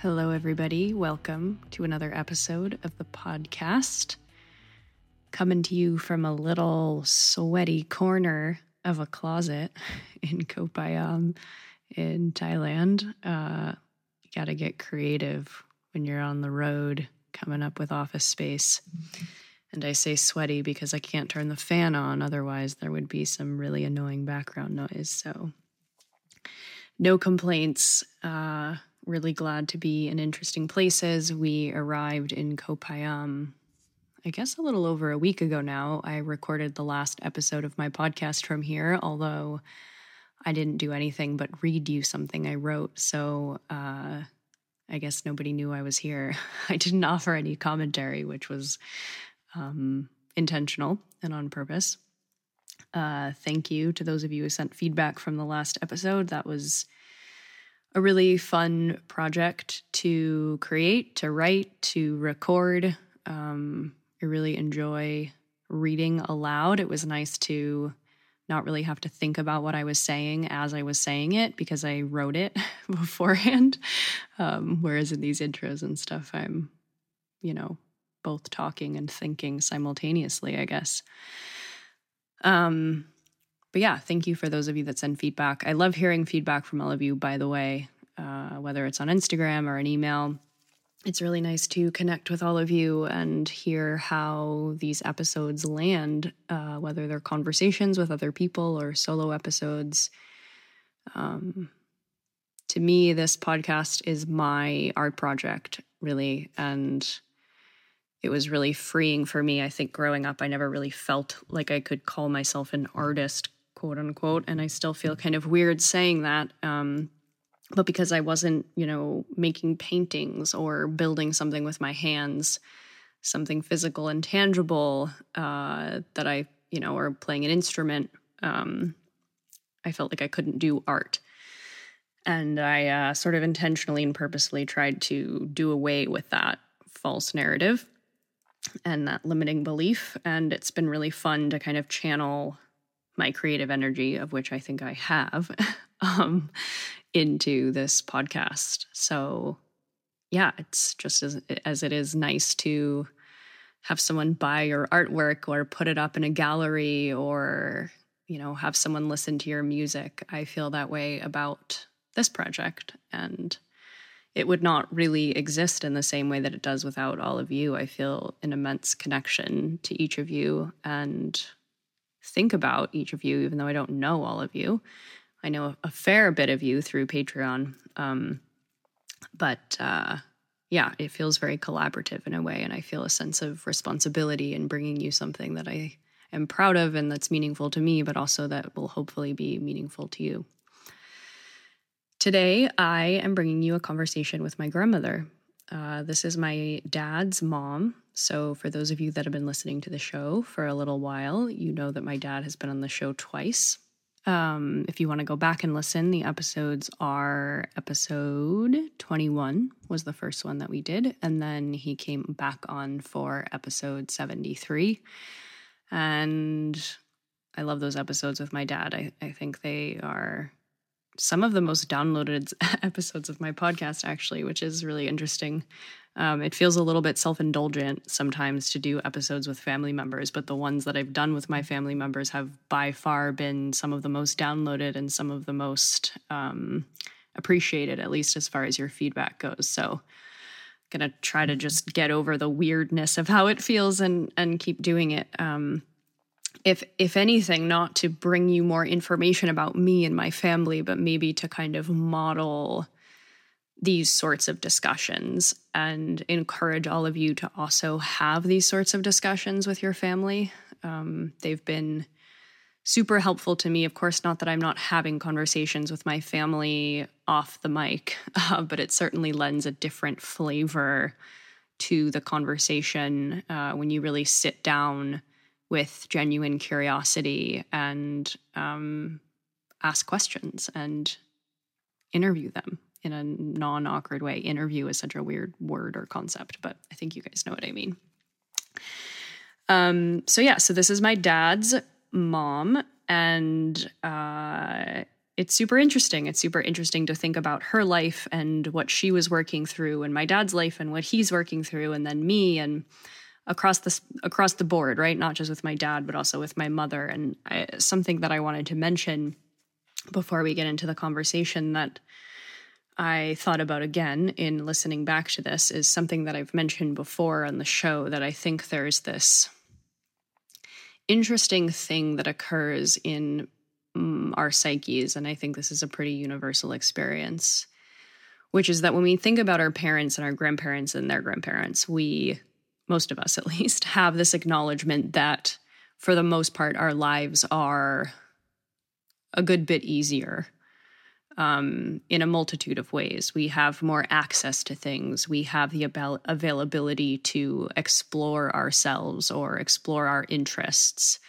Hello, everybody. Welcome to another episode of the podcast. Coming to you from a little sweaty corner of a closet in Koh Phangan in Thailand. Uh, you got to get creative when you're on the road coming up with office space. And I say sweaty because I can't turn the fan on, otherwise, there would be some really annoying background noise. So, no complaints. Uh, really glad to be in interesting places. We arrived in Koh Phangan, I guess a little over a week ago now. I recorded the last episode of my podcast from here, although I didn't do anything but read you something I wrote. So uh, I guess nobody knew I was here. I didn't offer any commentary, which was um, intentional and on purpose. Uh, thank you to those of you who sent feedback from the last episode. That was a really fun project to create, to write, to record. Um, I really enjoy reading aloud. It was nice to not really have to think about what I was saying as I was saying it because I wrote it beforehand. Um, whereas in these intros and stuff, I'm, you know, both talking and thinking simultaneously, I guess. Um, but yeah, thank you for those of you that send feedback. I love hearing feedback from all of you, by the way, uh, whether it's on Instagram or an email. It's really nice to connect with all of you and hear how these episodes land, uh, whether they're conversations with other people or solo episodes. Um, to me, this podcast is my art project, really. And it was really freeing for me. I think growing up, I never really felt like I could call myself an artist quote unquote. And I still feel kind of weird saying that. Um, but because I wasn't, you know, making paintings or building something with my hands, something physical and tangible uh, that I, you know, or playing an instrument, um, I felt like I couldn't do art. And I uh, sort of intentionally and purposely tried to do away with that false narrative and that limiting belief. And it's been really fun to kind of channel my creative energy, of which I think I have, um, into this podcast. So, yeah, it's just as, as it is nice to have someone buy your artwork or put it up in a gallery or, you know, have someone listen to your music. I feel that way about this project. And it would not really exist in the same way that it does without all of you. I feel an immense connection to each of you and think about each of you, even though I don't know all of you. I know a fair bit of you through Patreon. Um, but uh, yeah, it feels very collaborative in a way. And I feel a sense of responsibility in bringing you something that I am proud of and that's meaningful to me, but also that will hopefully be meaningful to you. Today, I am bringing you a conversation with my grandmother. Uh, this is my dad's mom. So, for those of you that have been listening to the show for a little while, you know that my dad has been on the show twice. Um, if you want to go back and listen, the episodes are episode 21 was the first one that we did. And then he came back on for episode 73. And I love those episodes with my dad. I, I think they are some of the most downloaded episodes of my podcast, actually, which is really interesting. Um, it feels a little bit self indulgent sometimes to do episodes with family members, but the ones that I've done with my family members have by far been some of the most downloaded and some of the most um, appreciated, at least as far as your feedback goes. So gonna try to just get over the weirdness of how it feels and and keep doing it. Um, if if anything, not to bring you more information about me and my family, but maybe to kind of model these sorts of discussions and encourage all of you to also have these sorts of discussions with your family. Um, they've been super helpful to me. Of course, not that I'm not having conversations with my family off the mic, uh, but it certainly lends a different flavor to the conversation uh, when you really sit down with genuine curiosity and um, ask questions and interview them in a non awkward way. Interview is such a weird word or concept, but I think you guys know what I mean. Um, so, yeah, so this is my dad's mom, and uh, it's super interesting. It's super interesting to think about her life and what she was working through, and my dad's life and what he's working through, and then me and across the across the board, right? Not just with my dad, but also with my mother. And I, something that I wanted to mention before we get into the conversation that I thought about again in listening back to this is something that I've mentioned before on the show that I think there's this interesting thing that occurs in um, our psyches, and I think this is a pretty universal experience, which is that when we think about our parents and our grandparents and their grandparents, we, most of us at least, have this acknowledgement that for the most part, our lives are a good bit easier um, in a multitude of ways. We have more access to things. We have the avail- availability to explore ourselves or explore our interests.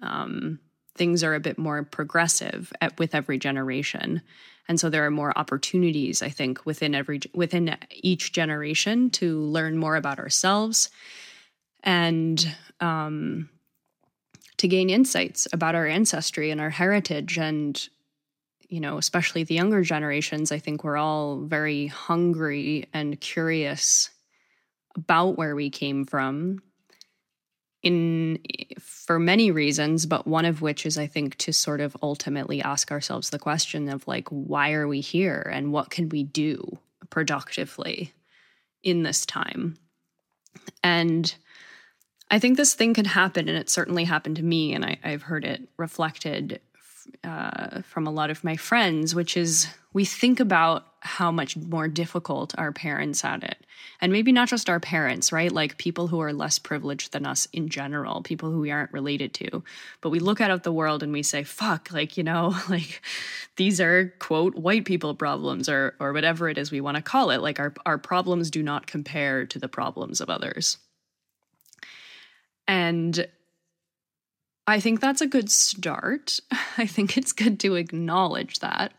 Um, things are a bit more progressive at, with every generation, and so there are more opportunities. I think within every within each generation to learn more about ourselves and um, to gain insights about our ancestry and our heritage and you know, especially the younger generations, I think we're all very hungry and curious about where we came from in for many reasons but one of which is i think to sort of ultimately ask ourselves the question of like why are we here and what can we do productively in this time? And i think this thing can happen and it certainly happened to me and I, have heard it reflected uh, from a lot of my friends, which is we think about how much more difficult our parents had it. And maybe not just our parents, right? Like people who are less privileged than us in general, people who we aren't related to. But we look out at the world and we say, fuck, like, you know, like these are quote white people problems or or whatever it is we want to call it. Like our, our problems do not compare to the problems of others. And I think that's a good start. I think it's good to acknowledge that.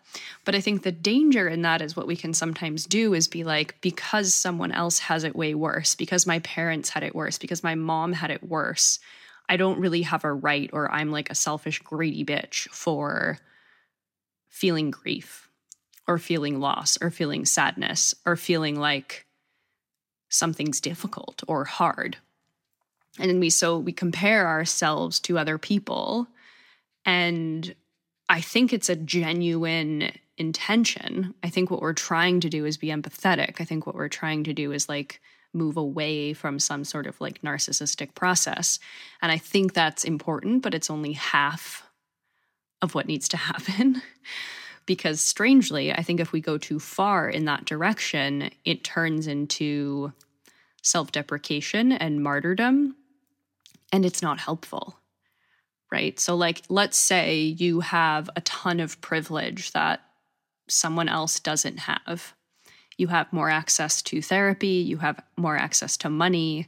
But I think the danger in that is what we can sometimes do is be like, because someone else has it way worse, because my parents had it worse, because my mom had it worse, I don't really have a right, or I'm like a selfish, greedy bitch for feeling grief, or feeling loss, or feeling sadness, or feeling like something's difficult or hard and then we so we compare ourselves to other people. And i think it's a genuine intention. I think what we're trying to do is be empathetic. I think what we're trying to do is like move away from some sort of like narcissistic process. And i think that's important but it's only half of what needs to happen. Because strangely i think if we go too far in that direction it turns into self-deprecation and martyrdom and it's not helpful. Right. So, like, let's say you have a ton of privilege that someone else doesn't have. You have more access to therapy, you have more access to money,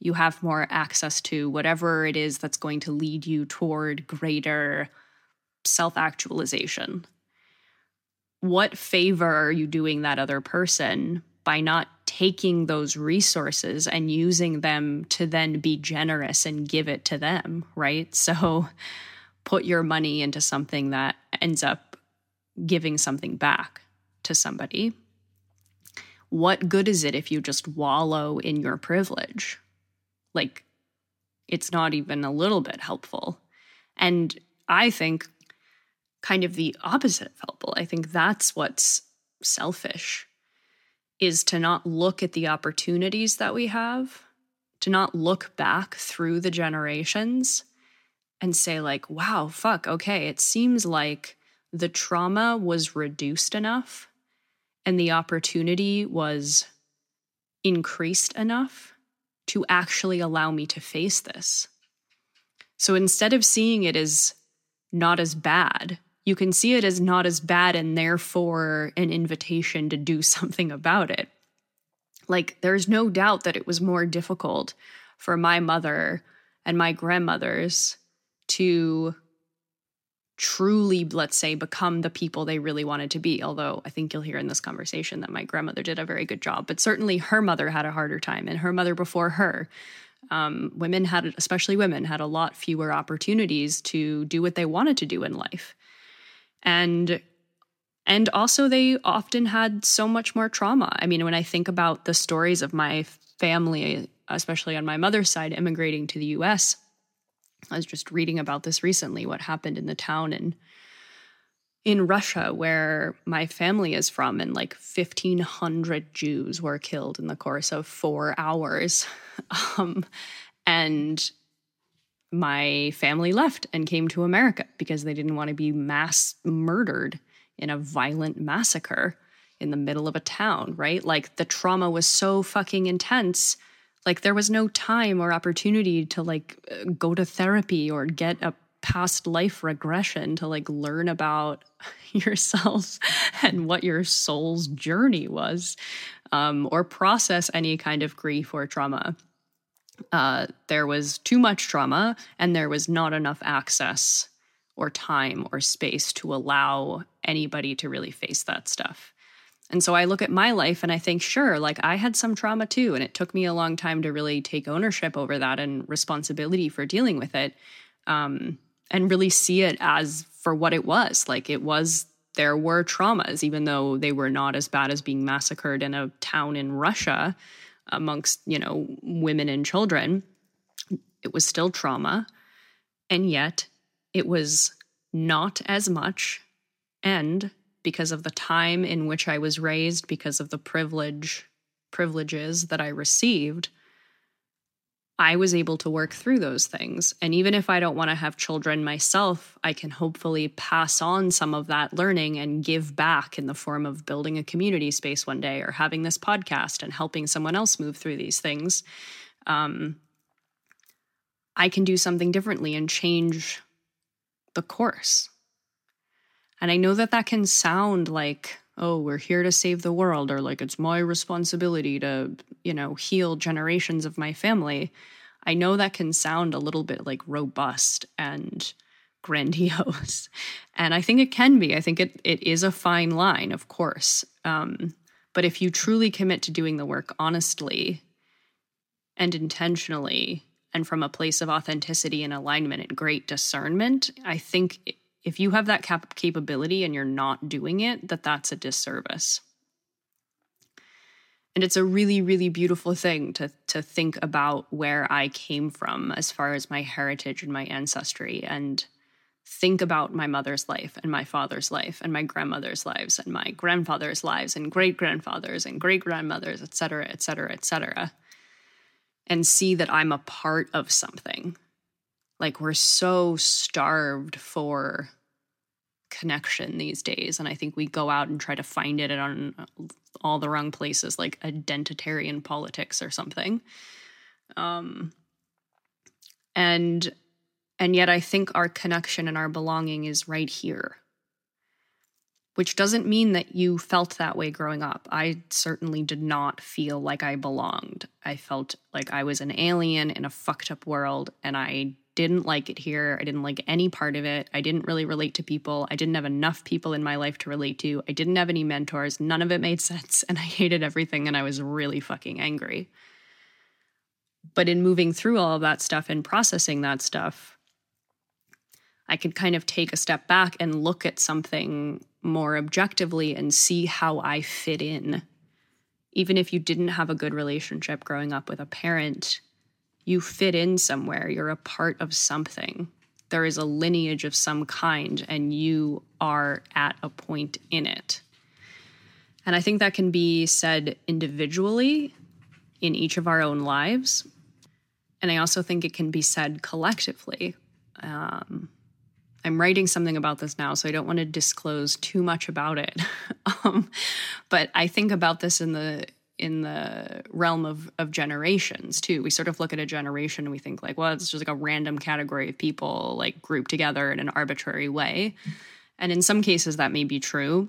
you have more access to whatever it is that's going to lead you toward greater self actualization. What favor are you doing that other person by not taking those resources and using them to then be generous and give it to them, right? So put your money into something that ends up giving something back to somebody. What good is it if you just wallow in your privilege? Like, it's not even a little bit helpful. And I think kind of the opposite of helpful. I think that's what's selfish is to not look at the opportunities that we have, to not look back through the generations and say, like, wow, fuck, okay, it seems like the trauma was reduced enough and the opportunity was increased enough to actually allow me to face this. So instead of seeing it as not as bad, you can see it as not as bad and therefore an invitation to do something about it. Like, there's no doubt that it was more difficult for my mother and my grandmothers to truly, let's say, become the people they really wanted to be. Although I think you'll hear in this conversation that my grandmother did a very good job, but certainly her mother had a harder time, and her mother before her. Um, women had, especially women, had a lot fewer opportunities to do what they wanted to do in life. And and also they often had so much more trauma. I mean, when I think about the stories of my family, especially on my mother's side immigrating to the US, I was just reading about this recently what happened in the town in in Russia where my family is from and like 1500 Jews were killed in the course of 4 hours. Um, and my family left and came to America because they didn't want to be mass murdered in a violent massacre in the middle of a town, right? Like the trauma was so fucking intense like there was no time or opportunity to like go to therapy or get a past life regression to like learn about yourself and what your soul's journey was um, or process any kind of grief or trauma. Uh, there was too much trauma and there was not enough access or time or space to allow anybody to really face that stuff. And so I look at my life and I think, sure, like I had some trauma too. And it took me a long time to really take ownership over that and responsibility for dealing with it um, and really see it as for what it was. Like it was, there were traumas, even though they were not as bad as being massacred in a town in Russia amongst, you know, women and children. It was still trauma. And yet it was not as much. And because of the time in which I was raised, because of the privilege privileges that I received, I was able to work through those things. And even if I don't want to have children myself, I can hopefully pass on some of that learning and give back in the form of building a community space one day or having this podcast and helping someone else move through these things. Um, I can do something differently and change the course. And I know that that can sound like, oh, we're here to save the world, or like it's my responsibility to, you know, heal generations of my family. I know that can sound a little bit like robust and grandiose. And I think it can be. I think it, it is a fine line, of course. Um, but if you truly commit to doing the work honestly and intentionally, and from a place of authenticity and alignment and great discernment, I think if you have that cap- capability and you're not doing it, that that's a disservice. And it's a really, really beautiful thing to to think about where I came from as far as my heritage and my ancestry and think about my mother's life and my father's life and my grandmother's lives and my grandfather's lives and great grandfathers and great grandmothers, et cetera, et cetera, et cetera. And see that I'm a part of something. Like we're so starved for connection these days. And I think we go out and try to find it on all the wrong places, like identitarian politics or something. Um, and and yet I think our connection and our belonging is right here. Which doesn't mean that you felt that way growing up. I certainly did not feel like I belonged. I felt like I was an alien in a fucked up world and I didn't like it here. I didn't like any part of it. I didn't really relate to people. I didn't have enough people in my life to relate to. I didn't have any mentors. None of it made sense. And I hated everything. And I was really fucking angry. But in moving through all of that stuff and processing that stuff, I could kind of take a step back and look at something more objectively and see how I fit in. Even if you didn't have a good relationship growing up with a parent, you fit in somewhere, you're a part of something. There is a lineage of some kind, and you are at a point in it. And I think that can be said individually in each of our own lives. And I also think it can be said collectively. Um, I'm writing something about this now, so I don't want to disclose too much about it. um, but I think about this in the in the realm of of generations too. We sort of look at a generation and we think like, well, it's just like a random category of people like grouped together in an arbitrary way. And in some cases that may be true,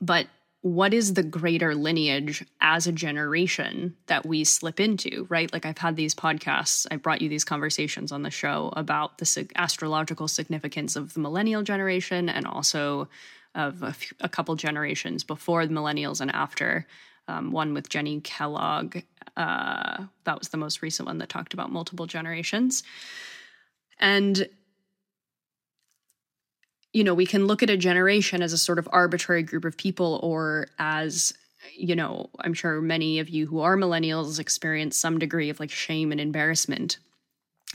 but what is the greater lineage as a generation that we slip into, right? Like I've had these podcasts, I brought you these conversations on the show about the astrological significance of the millennial generation and also of a couple generations before the millennials and after. Um, one with Jenny Kellogg. Uh, that was the most recent one that talked about multiple generations. And you know, we can look at a generation as a sort of arbitrary group of people or as you know, I'm sure many of you who are millennials experience some degree of like shame and embarrassment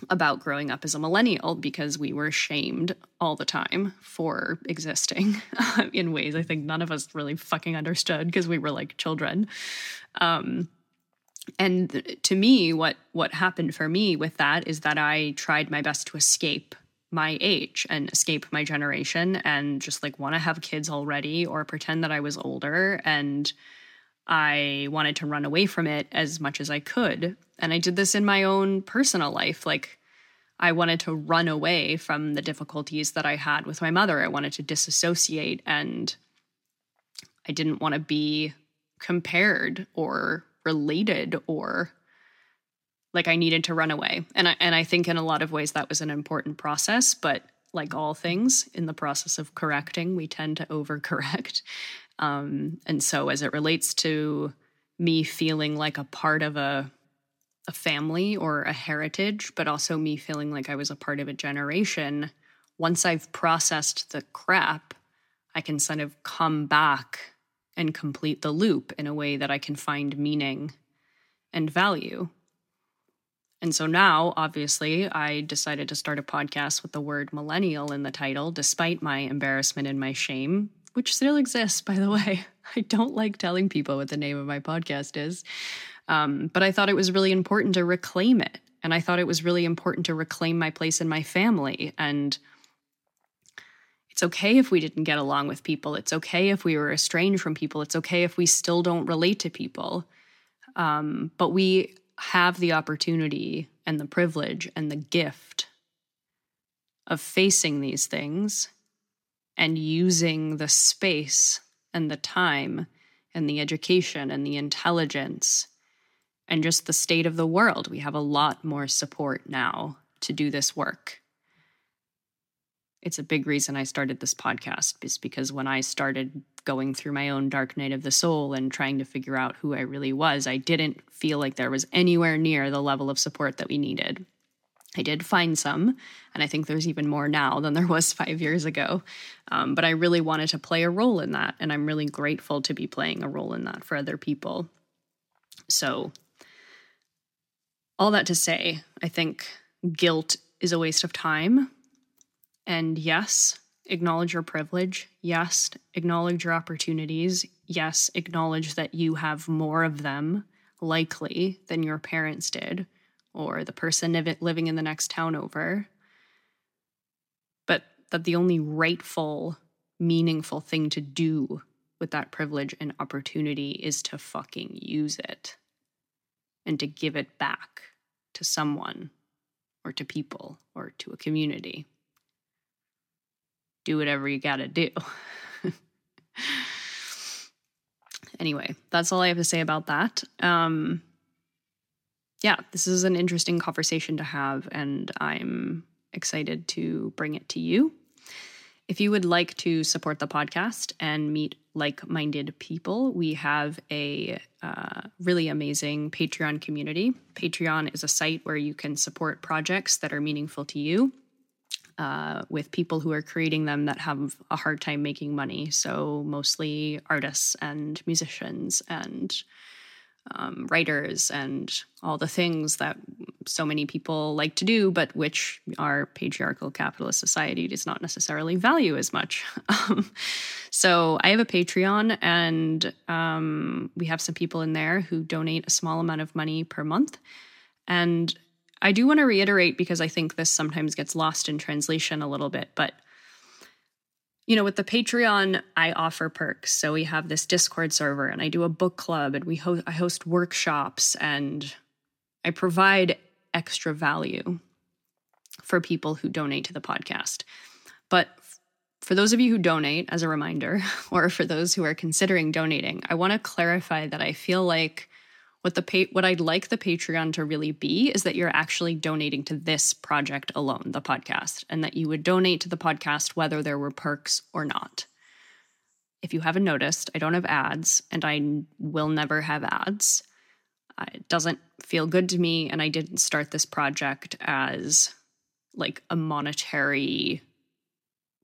about growing up as a millennial because we were shamed all the time for existing in ways I think none of us really fucking understood because we were like children. Um, and to me, what what happened for me with that is that I tried my best to escape my age and escape my generation and just like want to have kids already or pretend that I was older and I wanted to run away from it as much as I could. And I did this in my own personal life like I wanted to run away from the difficulties that I had with my mother. I wanted to disassociate and I didn't want to be compared or related or like I needed to run away. And I, and I think in a lot of ways that was an important process, but like all things in the process of correcting, we tend to overcorrect. Um, and so as it relates to me feeling like a part of a a family or a heritage, but also me feeling like I was a part of a generation, once I've processed the crap, I can sort of come back and complete the loop in a way that I can find meaning and value. And so now, obviously, I decided to start a podcast with the word millennial in the title, despite my embarrassment and my shame, which still exists, by the way. I don't like telling people what the name of my podcast is. Um, but I thought it was really important to reclaim it. And I thought it was really important to reclaim my place in my family. And it's okay if we didn't get along with people. It's okay if we were estranged from people. It's okay if we still don't relate to people. Um, but we have the opportunity and the privilege and the gift of facing these things and using the space and the time and the education and the intelligence and just the state of the world. We have a lot more support now to do this work. It's a big reason I started this podcast, is because when I started going through my own dark night of the soul and trying to figure out who I really was, I didn't feel like there was anywhere near the level of support that we needed. I did find some, and I think there's even more now than there was five years ago. Um, but I really wanted to play a role in that, and I'm really grateful to be playing a role in that for other people. So, all that to say, I think guilt is a waste of time. And yes, acknowledge your privilege. Yes, acknowledge your opportunities. Yes, acknowledge that you have more of them likely than your parents did or the person living in the next town over. But that the only rightful, meaningful thing to do with that privilege and opportunity is to fucking use it and to give it back to someone or to people or to a community do whatever you got to do. anyway, that's all I have to say about that. Um, yeah, this is an interesting conversation to have, and I'm excited to bring it to you. If you would like to support the podcast and meet like minded people, we have a uh, really amazing Patreon community. Patreon is a site where you can support projects that are meaningful to you uh, with people who are creating them that have a hard time making money. So, mostly artists and musicians and um, writers and all the things that so many people like to do, but which our patriarchal capitalist society does not necessarily value as much. Um, so I have a Patreon, and um, we have some people in there who donate a small amount of money per month. And I do want to reiterate because I think this sometimes gets lost in translation a little bit, but you know, with the Patreon, I offer perks. So we have this Discord server, and I do a book club, and we host I host workshops, and I provide extra value for people who donate to the podcast. But for those of you who donate, as a reminder, or for those who are considering donating, I want to clarify that I feel like what the pa- what I'd like the Patreon to really be is that you're actually donating to this project alone, the podcast, and that you would donate to the podcast whether there were perks or not. If you haven't noticed, I don't have ads and I will never have ads. It doesn't feel good to me and I didn't start this project as like a monetary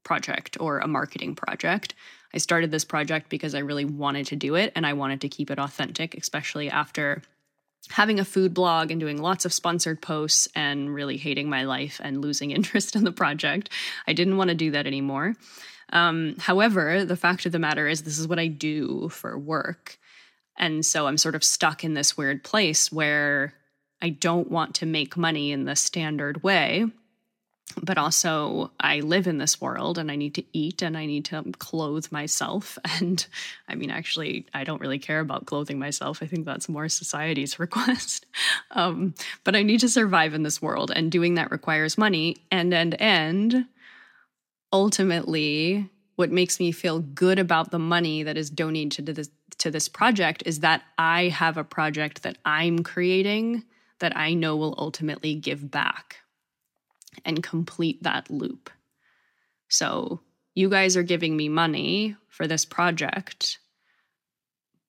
project or a marketing project. I started this project because I really wanted to do it and I wanted to keep it authentic, especially after having a food blog and doing lots of sponsored posts and really hating my life and losing interest in the project. I didn't want to do that anymore. Um, however, the fact of the matter is, this is what I do for work. And so I'm sort of stuck in this weird place where I don't want to make money in the standard way but also I live in this world and I need to eat and I need to clothe myself. And I mean, actually, I don't really care about clothing myself. I think that's more society's request. Um, but I need to survive in this world, and doing that requires money. And and and ultimately, what makes me feel good about the money that is donated to this to this project is that I have a project that I'm creating that I know will ultimately give back and complete that loop. So, you guys are giving me money for this project,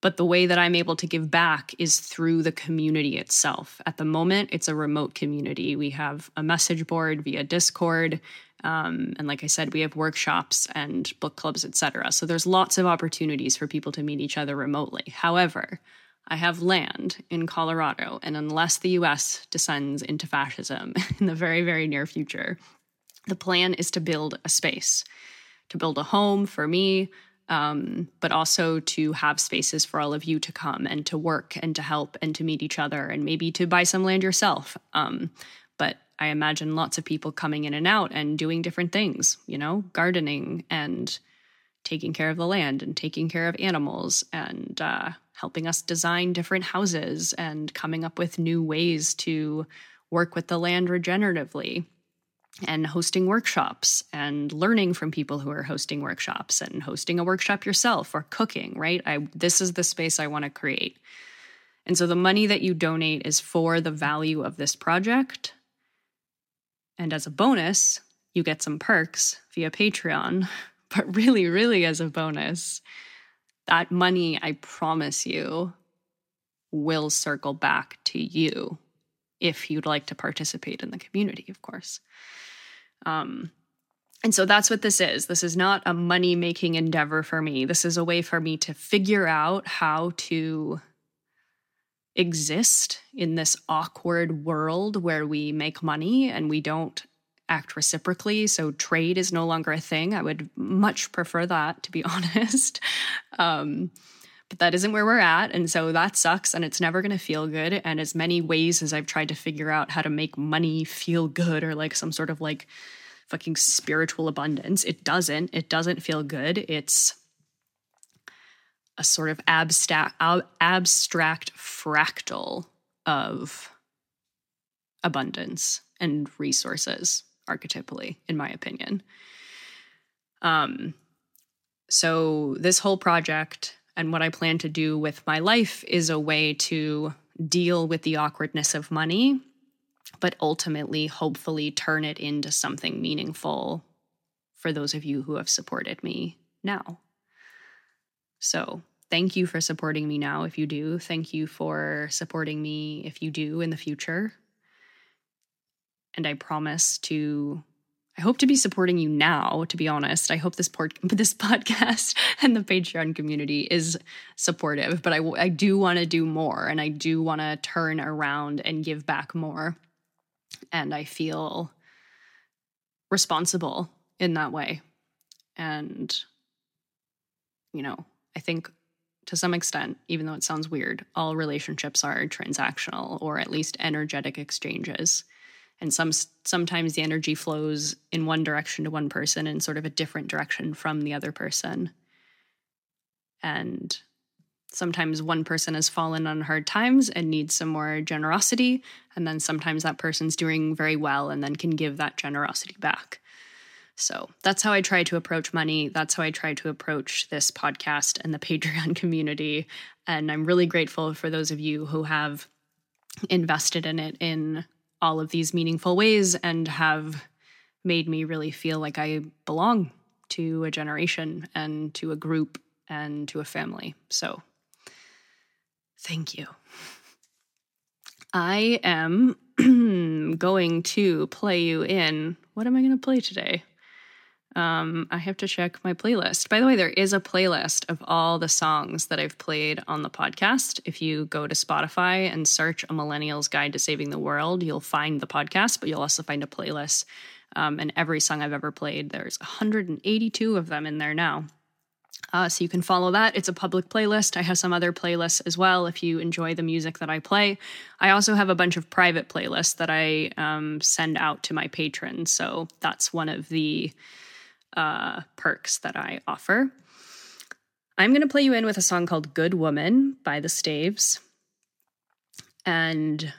but the way that I'm able to give back is through the community itself. At the moment, it's a remote community. We have a message board via Discord. Um, and like I said, we have workshops and book clubs, etc. So there's lots of opportunities for people to meet each other remotely. However, I have land in Colorado, and unless the US descends into fascism in the very, very near future, the plan is to build a space, to build a home for me, um, but also to have spaces for all of you to come and to work and to help and to meet each other and maybe to buy some land yourself. Um, but I imagine lots of people coming in and out and doing different things, you know, gardening and taking care of the land and taking care of animals and uh, helping us design different houses and coming up with new ways to work with the land regeneratively and hosting workshops and learning from people who are hosting workshops and hosting a workshop yourself or cooking right? I this is the space i want to create. And so the money that you donate is for the value of this project. And as a bonus you get some perks via patreon but really really as a bonus that money, I promise you, will circle back to you if you'd like to participate in the community, of course. Um, and so that's what this is. This is not a money making endeavor for me. This is a way for me to figure out how to exist in this awkward world where we make money and we don't act reciprocally. So trade is no longer a thing. I would much prefer that, to be honest. Um, but that isn't where we're at. And so that sucks and it's never going to feel good. And as many ways as I've tried to figure out how to make money feel good or like some sort of like fucking spiritual abundance, it doesn't. It doesn't feel good. It's a sort of abstract, abstract fractal of abundance and resources archetypally, in my opinion. Um, so, this whole project and what I plan to do with my life is a way to deal with the awkwardness of money, but ultimately, hopefully, turn it into something meaningful for those of you who have supported me now. So, thank you for supporting me now if you do. Thank you for supporting me if you do in the future. And I promise to I hope to be supporting you now, to be honest. I hope this port, this podcast and the Patreon community is supportive, but I, I do want to do more and I do want to turn around and give back more. And I feel responsible in that way. And, you know, I think to some extent, even though it sounds weird, all relationships are transactional or at least energetic exchanges and some sometimes the energy flows in one direction to one person and sort of a different direction from the other person and sometimes one person has fallen on hard times and needs some more generosity and then sometimes that person's doing very well and then can give that generosity back so that's how I try to approach money. That's how I try to approach this podcast and the Patreon community. And I'm really grateful for those of you who have invested in it in all of these meaningful ways and have made me really feel like I belong to a generation and to a group and to a family. So, thank you. I am going to play you in. What am I going to play today? Um, I have to check my playlist. By the way, there is a playlist of all the songs that I've played on the podcast. If you go to Spotify and search A Millennial's Guide to Saving the World, you'll find the podcast, but you'll also find a playlist. Um, and every song I've ever played, there's 182 of them in there now. Uh, so you can follow that. It's a public playlist. I have some other playlists as well if you enjoy the music that I play. I also have a bunch of private playlists that I um, send out to my patrons. So that's one of the uh, perks that I offer. I'm going to play you in with a song called Good Woman by the Staves. And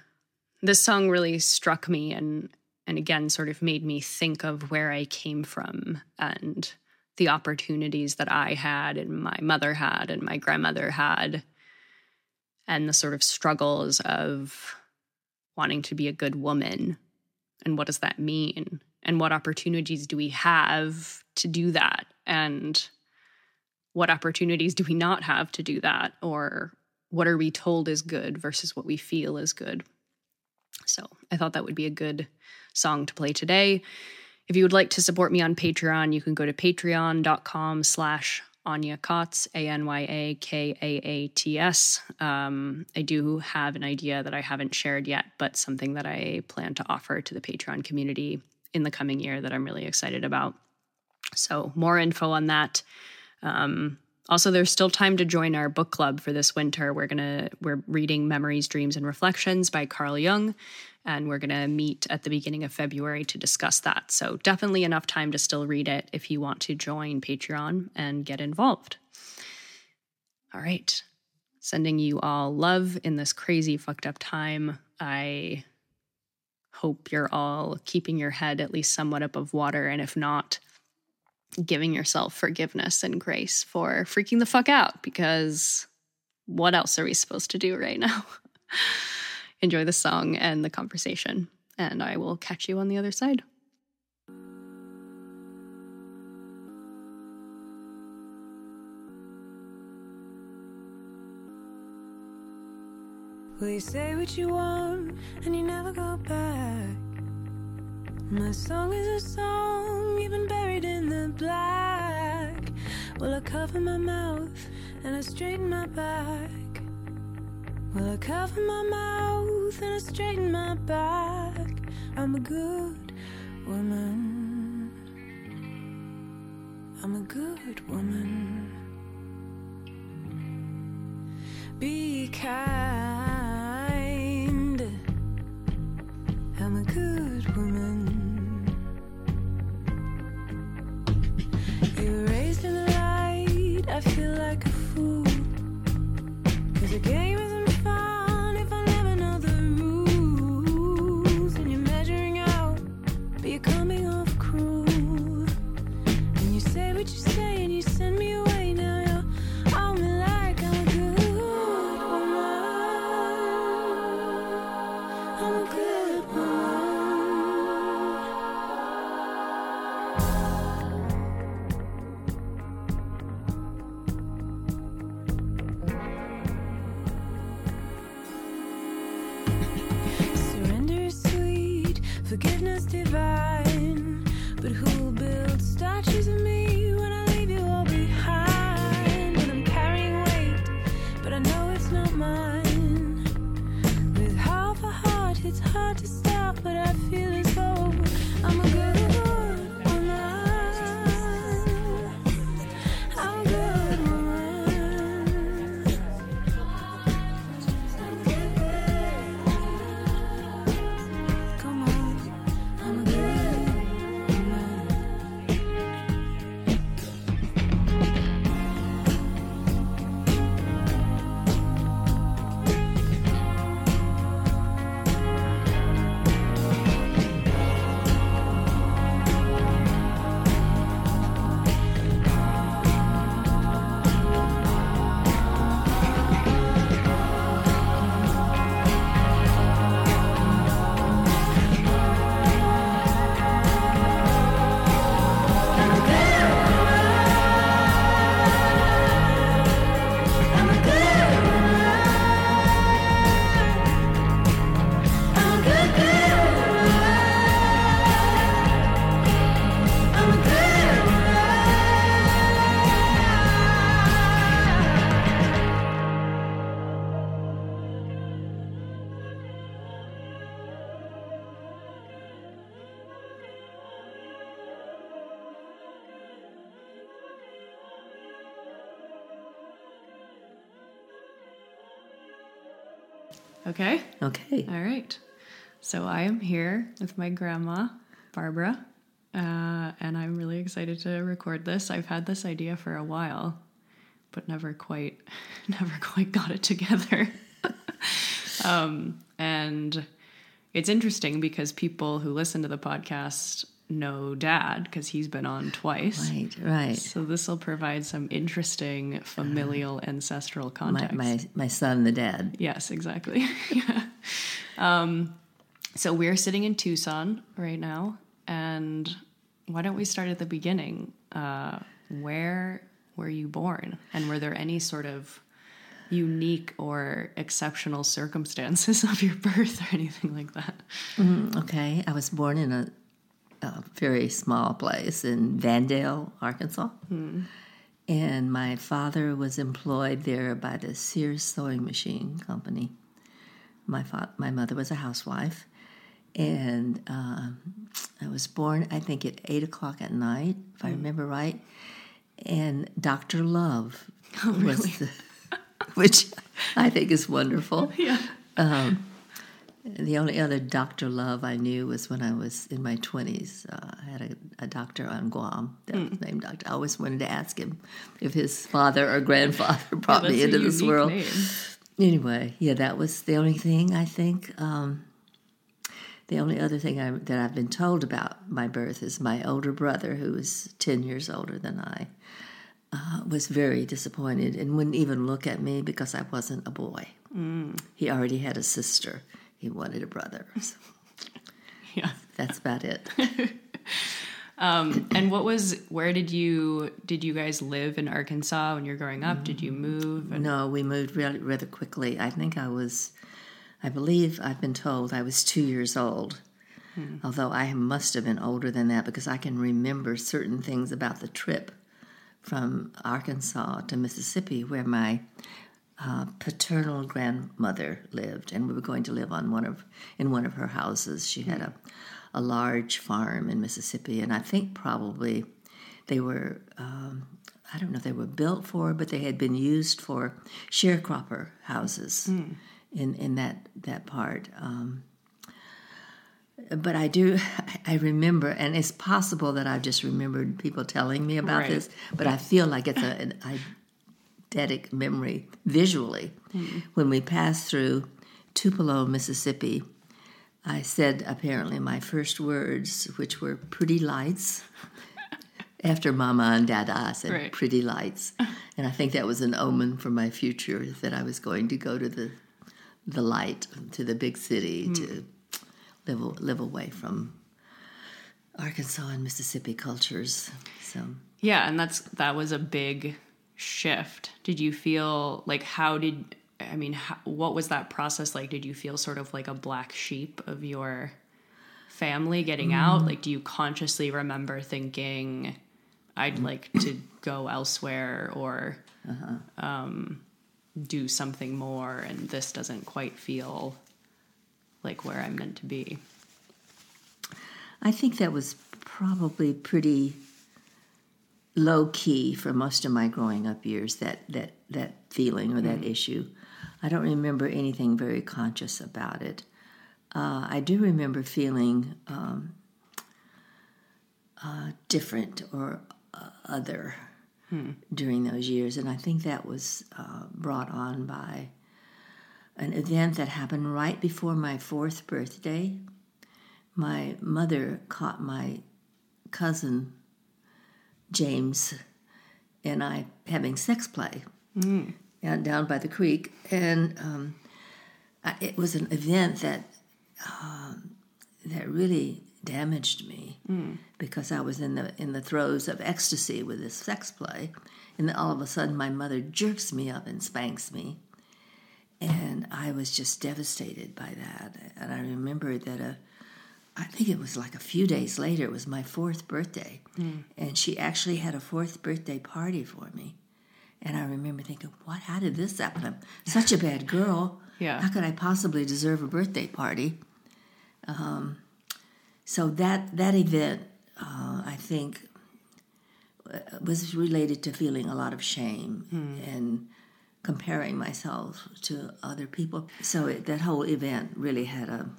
this song really struck me and and again sort of made me think of where I came from and the opportunities that I had and my mother had and my grandmother had and the sort of struggles of wanting to be a good woman and what does that mean and what opportunities do we have to do that? And what opportunities do we not have to do that? Or what are we told is good versus what we feel is good? So i thought that would be a good song to play today. If you would like to support me on patreon you can go to patreon.com slash Anya Kaats, A N Y A K A A T S. Um, I do have an idea that I haven't shared yet, but something that I plan to offer to the Patreon community in the coming year that I'm really excited about. So, more info on that. Um, also, there's still time to join our book club for this winter. We're gonna we're reading Memories, Dreams, and Reflections by Carl Jung, and we're gonna meet at the beginning of February to discuss that. So definitely enough time to still read it if you want to join Patreon and get involved. All right, sending you all love in this crazy fucked up time. I hope you're all keeping your head at least somewhat above water, and if not giving yourself forgiveness and grace for freaking the fuck out because what else are we supposed to do right now? Enjoy the song and the conversation, and I will catch you on the other side. Will you say what you want and you never go back? My song is a song, even buried in the black. Will I cover my mouth and I straighten my back? Will I cover my mouth and I straighten my back? I'm a good woman. I'm a good woman. Be kind. I'm a good woman. You were raised in the light. I feel like a fool. Cause the game Okay. Okay. All right. So I am here with my grandma, Barbara, uh, and I'm really excited to record this. I've had this idea for a while, but never quite, never quite got it together. um, and it's interesting because people who listen to the podcast know Dad because he's been on twice. Right, right. So this will provide some interesting familial ancestral context. my my son, the dad. Yes, exactly. yeah. Um, so we're sitting in Tucson right now, and why don't we start at the beginning? Uh, where were you born, and were there any sort of unique or exceptional circumstances of your birth or anything like that? Okay, I was born in a, a very small place in Vanndale, Arkansas. And my father was employed there by the Sears Sewing Machine Company. My fa- my mother was a housewife, and um I was born, I think, at eight o'clock at night, if I remember right. And Dr. Love was the, which I think is wonderful. Yeah. The only other Dr. Love I knew was when I was in my 20s. Uh, I had a, a doctor on Guam that Hmm. was named Doctor. I always wanted to ask him if his father or grandfather brought That's me into this world. name. Anyway, yeah, that was the only thing I think. Um, the only other thing I, that I've been told about my birth is my older brother, who was 10 years older than I, uh, was very disappointed and wouldn't even look at me because I wasn't a boy. Mm. He already had a sister. He wanted a brother. So Yeah. that's about it. Um, and what was? Where did you did you guys live in Arkansas when you're growing up? Did you move? And, No, we moved really rather quickly. I think I was, I believe I've been told I was two years old. Hmm. Although I must have been older than that because I can remember certain things about the trip from Arkansas to Mississippi, where my uh, paternal grandmother lived, and we were going to live on one of in one of her houses. She had a a large farm in Mississippi, and I think probably they were um, I don't know if they were built for, but they had been used for sharecropper houses in in that that part. Um, but I do, I remember, and it's possible that I've just remembered people telling me about Right. this, but I feel like it's a, an eidetic memory visually. Hmm. When we passed through Tupelo, Mississippi, I said apparently my first words, which were pretty lights. After Mama and Dada, I said Right. pretty lights, and I think that was an omen for my future that I was going to go to the the light, to the big city, hmm. to live live away from Arkansas and Mississippi cultures. So Yeah, and that's that was a big shift. Did you feel like how did I mean how, what was that process like? Did you feel sort of like a black sheep of your family getting mm. out? Like, do you consciously remember thinking, I'd mm. like to go elsewhere or uh-huh. um, do something more, and this doesn't quite feel like where I'm meant to be? I think that was probably pretty low key for most of my growing up years. That that that feeling or that issue, I don't remember anything very conscious about it. Uh, I do remember feeling um, uh, different or uh, other during those years, and I think that was uh, brought on by an event that happened right before my fourth birthday. My mother caught my cousin James and I having sex play and down by the creek, and um, I, it was an event that um, that really damaged me because I was in the in the throes of ecstasy with this sex play, and then all of a sudden my mother jerks me up and spanks me, and I was just devastated by that. And I remember that a I think it was like a few days later, it was my fourth birthday. And she actually had a fourth birthday party for me. And I remember thinking, what? How did this happen? I'm such a bad girl. Yeah. How could I possibly deserve a birthday party? Um, so that, that event, uh, I think, uh, was related to feeling a lot of shame and comparing myself to other people. So it, that whole event really had a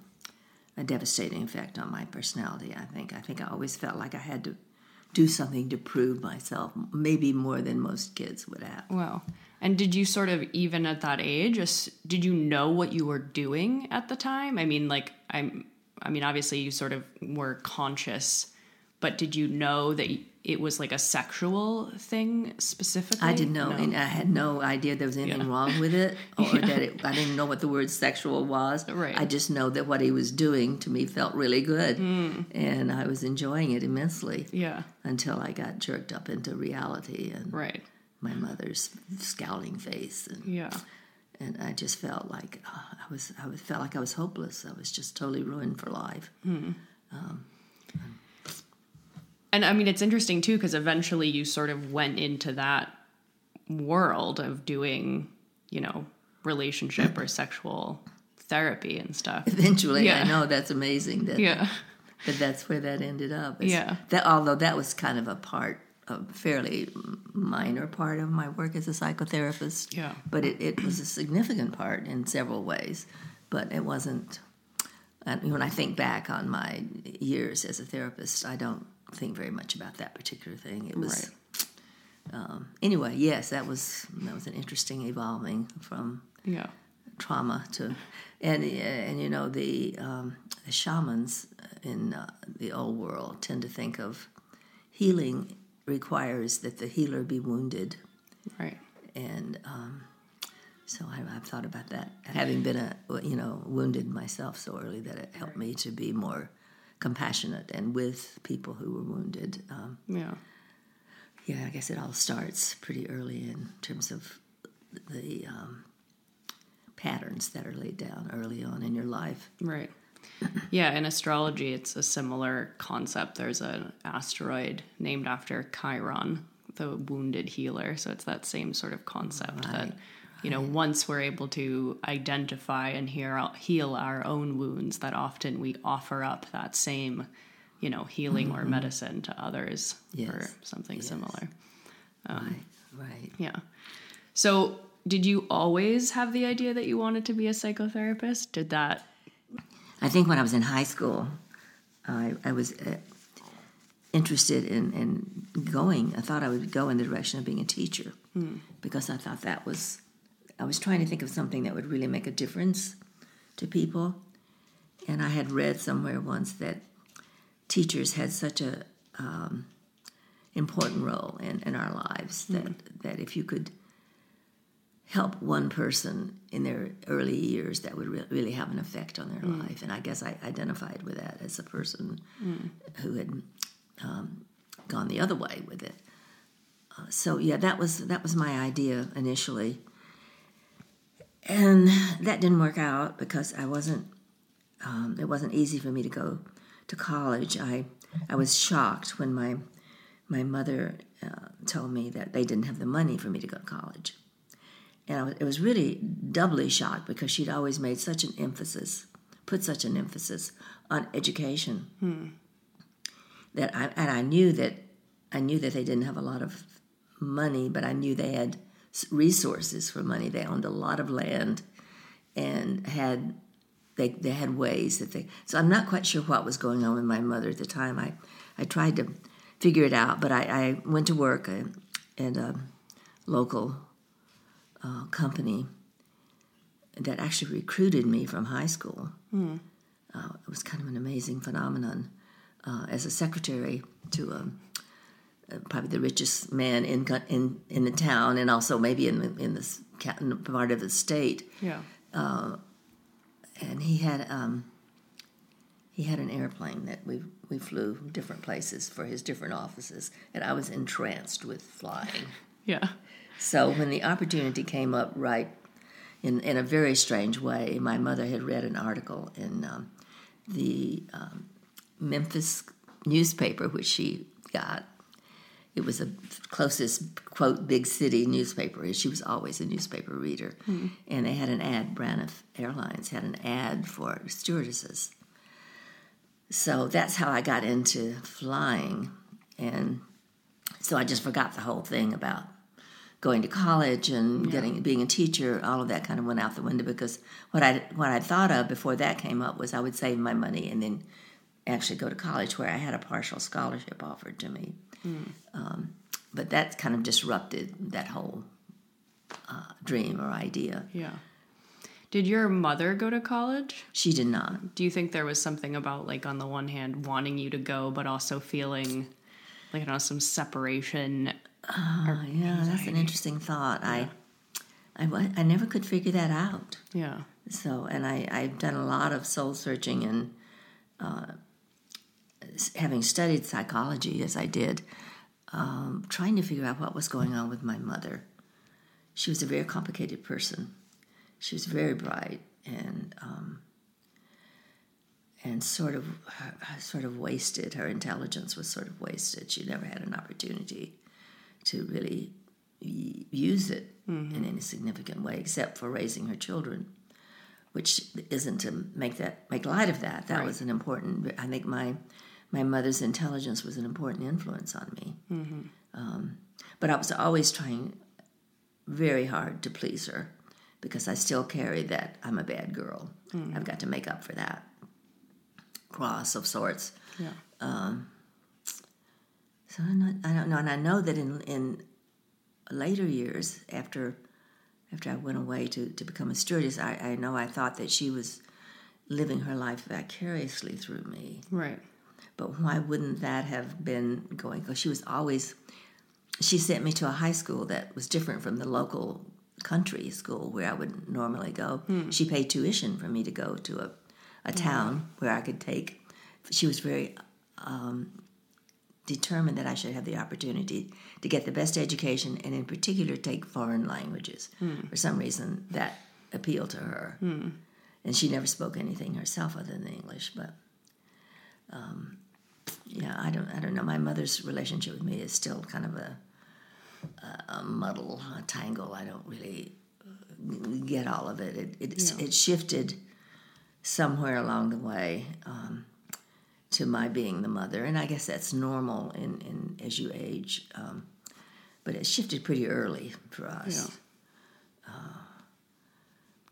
a devastating effect on my personality. I think. I think I always felt like I had to do something to prove myself, maybe more than most kids would have. Wow. And did you sort of even at that age, did you know what you were doing at the time? I mean, like I'm I mean, obviously you sort of were conscious, but did you know that it was like a sexual thing specifically? I didn't know, No. and I had no idea there was anything Yeah. wrong with it, or that it, I didn't know what the word sexual was. Right. I just know that what he was doing to me felt really good, Hmm. and I was enjoying it immensely Yeah. until I got jerked up into reality and Right. my mother's scowling face, and, Yeah. and I just felt like uh, I was, I was felt like I was hopeless. I was just totally ruined for life. And I mean, it's interesting too, because eventually you sort of went into that world of doing, you know, relationship or sexual therapy and stuff. Eventually, Yeah. I know that's amazing that Yeah. but that's where that ended up. It's- Yeah. That although that was kind of a part, a fairly minor part of my work as a psychotherapist. Yeah. But it, it was a significant part in several ways. But it wasn't. And when I think back on my years as a therapist, I don't think very much about that particular thing. It was. Um, anyway, yes, that was that was an interesting evolving from Yeah. trauma to and and you know the um, the shamans in uh, the old world tend to think of healing requires that the healer be wounded Right. and um, so I, I've thought about that having been a you know wounded myself so early that it helped me to be more compassionate and with people who were wounded um, Yeah. yeah I guess it all starts pretty early in terms of the um, patterns that are laid down early on in your life Right. Yeah, in astrology, it's a similar concept. There's an asteroid named after Chiron, the wounded healer. So it's that same sort of concept that, you know, mm-hmm. once we're able to identify and heal, heal our own wounds, that often we offer up that same, you know, healing or mm-hmm. medicine to others for Yes. something similar. Um, right right Yeah. So, did you always have the idea that you wanted to be a psychotherapist? Did that I think when I was in high school, I, I was uh, interested in, in going. I thought I would go in the direction of being a teacher hmm. because I thought that was, I was trying to think of something that would really make a difference to people. And I had read somewhere once that teachers had such a um, important role in, in our lives that, that if you could help one person in their early years that would re- really have an effect on their life. And I guess I identified with that as a person who had um, gone the other way with it. Uh, so yeah, that was that was my idea initially, and that didn't work out because I wasn't. Um, it wasn't easy for me to go to college, I I was shocked when my my mother uh, told me that they didn't have the money for me to go to college, and I was, it was really doubly shocked because she'd always made such an emphasis, put such an emphasis on education, that I and I knew that I knew that they didn't have a lot of money, but I knew they had resources for money. They owned a lot of land and had they they had ways that they. So I'm not quite sure what was going on with my mother at the time. I I tried to figure it out, but I, I went to work uh, at a local uh, company that actually recruited me from high school. Uh, it was kind of an amazing phenomenon uh, as a secretary to um, uh, probably the richest man in in in the town, and also maybe in the, in this ca- in the part of the state. Yeah. And he had um, he had an airplane that we we flew different places for his different offices, and I was entranced with flying. Yeah. So when the opportunity came up, right, in in a very strange way, my mother had read an article in um, the um, Memphis newspaper, which she got. It was the closest quote big city newspaper. and She was always a newspaper reader, mm-hmm. and they had an ad. Braniff Airlines had an ad for stewardesses. So that's how I got into flying, and so I just forgot the whole thing about going to college and getting being a teacher. All of that kind of went out the window because what I what I thought of before that came up was I would save my money and then actually go to college where I had a partial scholarship offered to me. Um, but that kind of disrupted that whole uh, dream or idea. Yeah. Did your mother go to college? She did not. Do you think there was something about like on the one hand wanting you to go, but also feeling like I don't know some separation? Oh, yeah, that's an interesting thought. I, I, I never could figure that out. Yeah. So, and I, I've done a lot of soul searching and uh, having studied psychology as I did, um, trying to figure out what was going on with my mother. She was a very complicated person. She was very bright and um, and sort of sort of wasted. Her intelligence was sort of wasted. She never had an opportunity to really use it in any significant way, except for raising her children which isn't to make that make light of that. That Right. was an important. I think my my mother's intelligence was an important influence on me. Mm-hmm. Um, but I was always trying very hard to please her because I still carry that I'm a bad girl. Mm-hmm. I've got to make up for that cross of sorts. Yeah. Um, so I'm not, I don't know, and I know that in in later years after after I went away to, to become a stewardess, I, I know I thought that she was living her life vicariously through me. Right. But why wouldn't that have been going? Because she was always she sent me to a high school that was different from the local country school where I would normally go. She paid tuition for me to go to a, a town where I could take. She was very um, determined that I should have the opportunity to get the best education and, in particular, take foreign languages. For some reason, that appealed to her. And she never spoke anything herself other than English. But um, yeah, I don't, I don't know. My mother's relationship with me is still kind of a, a, a muddle, a tangle. I don't really uh, get all of it. It it, it shifted somewhere along the way um, to my being the mother, and I guess that's normal in, in as you age. Um, but it shifted pretty early for us.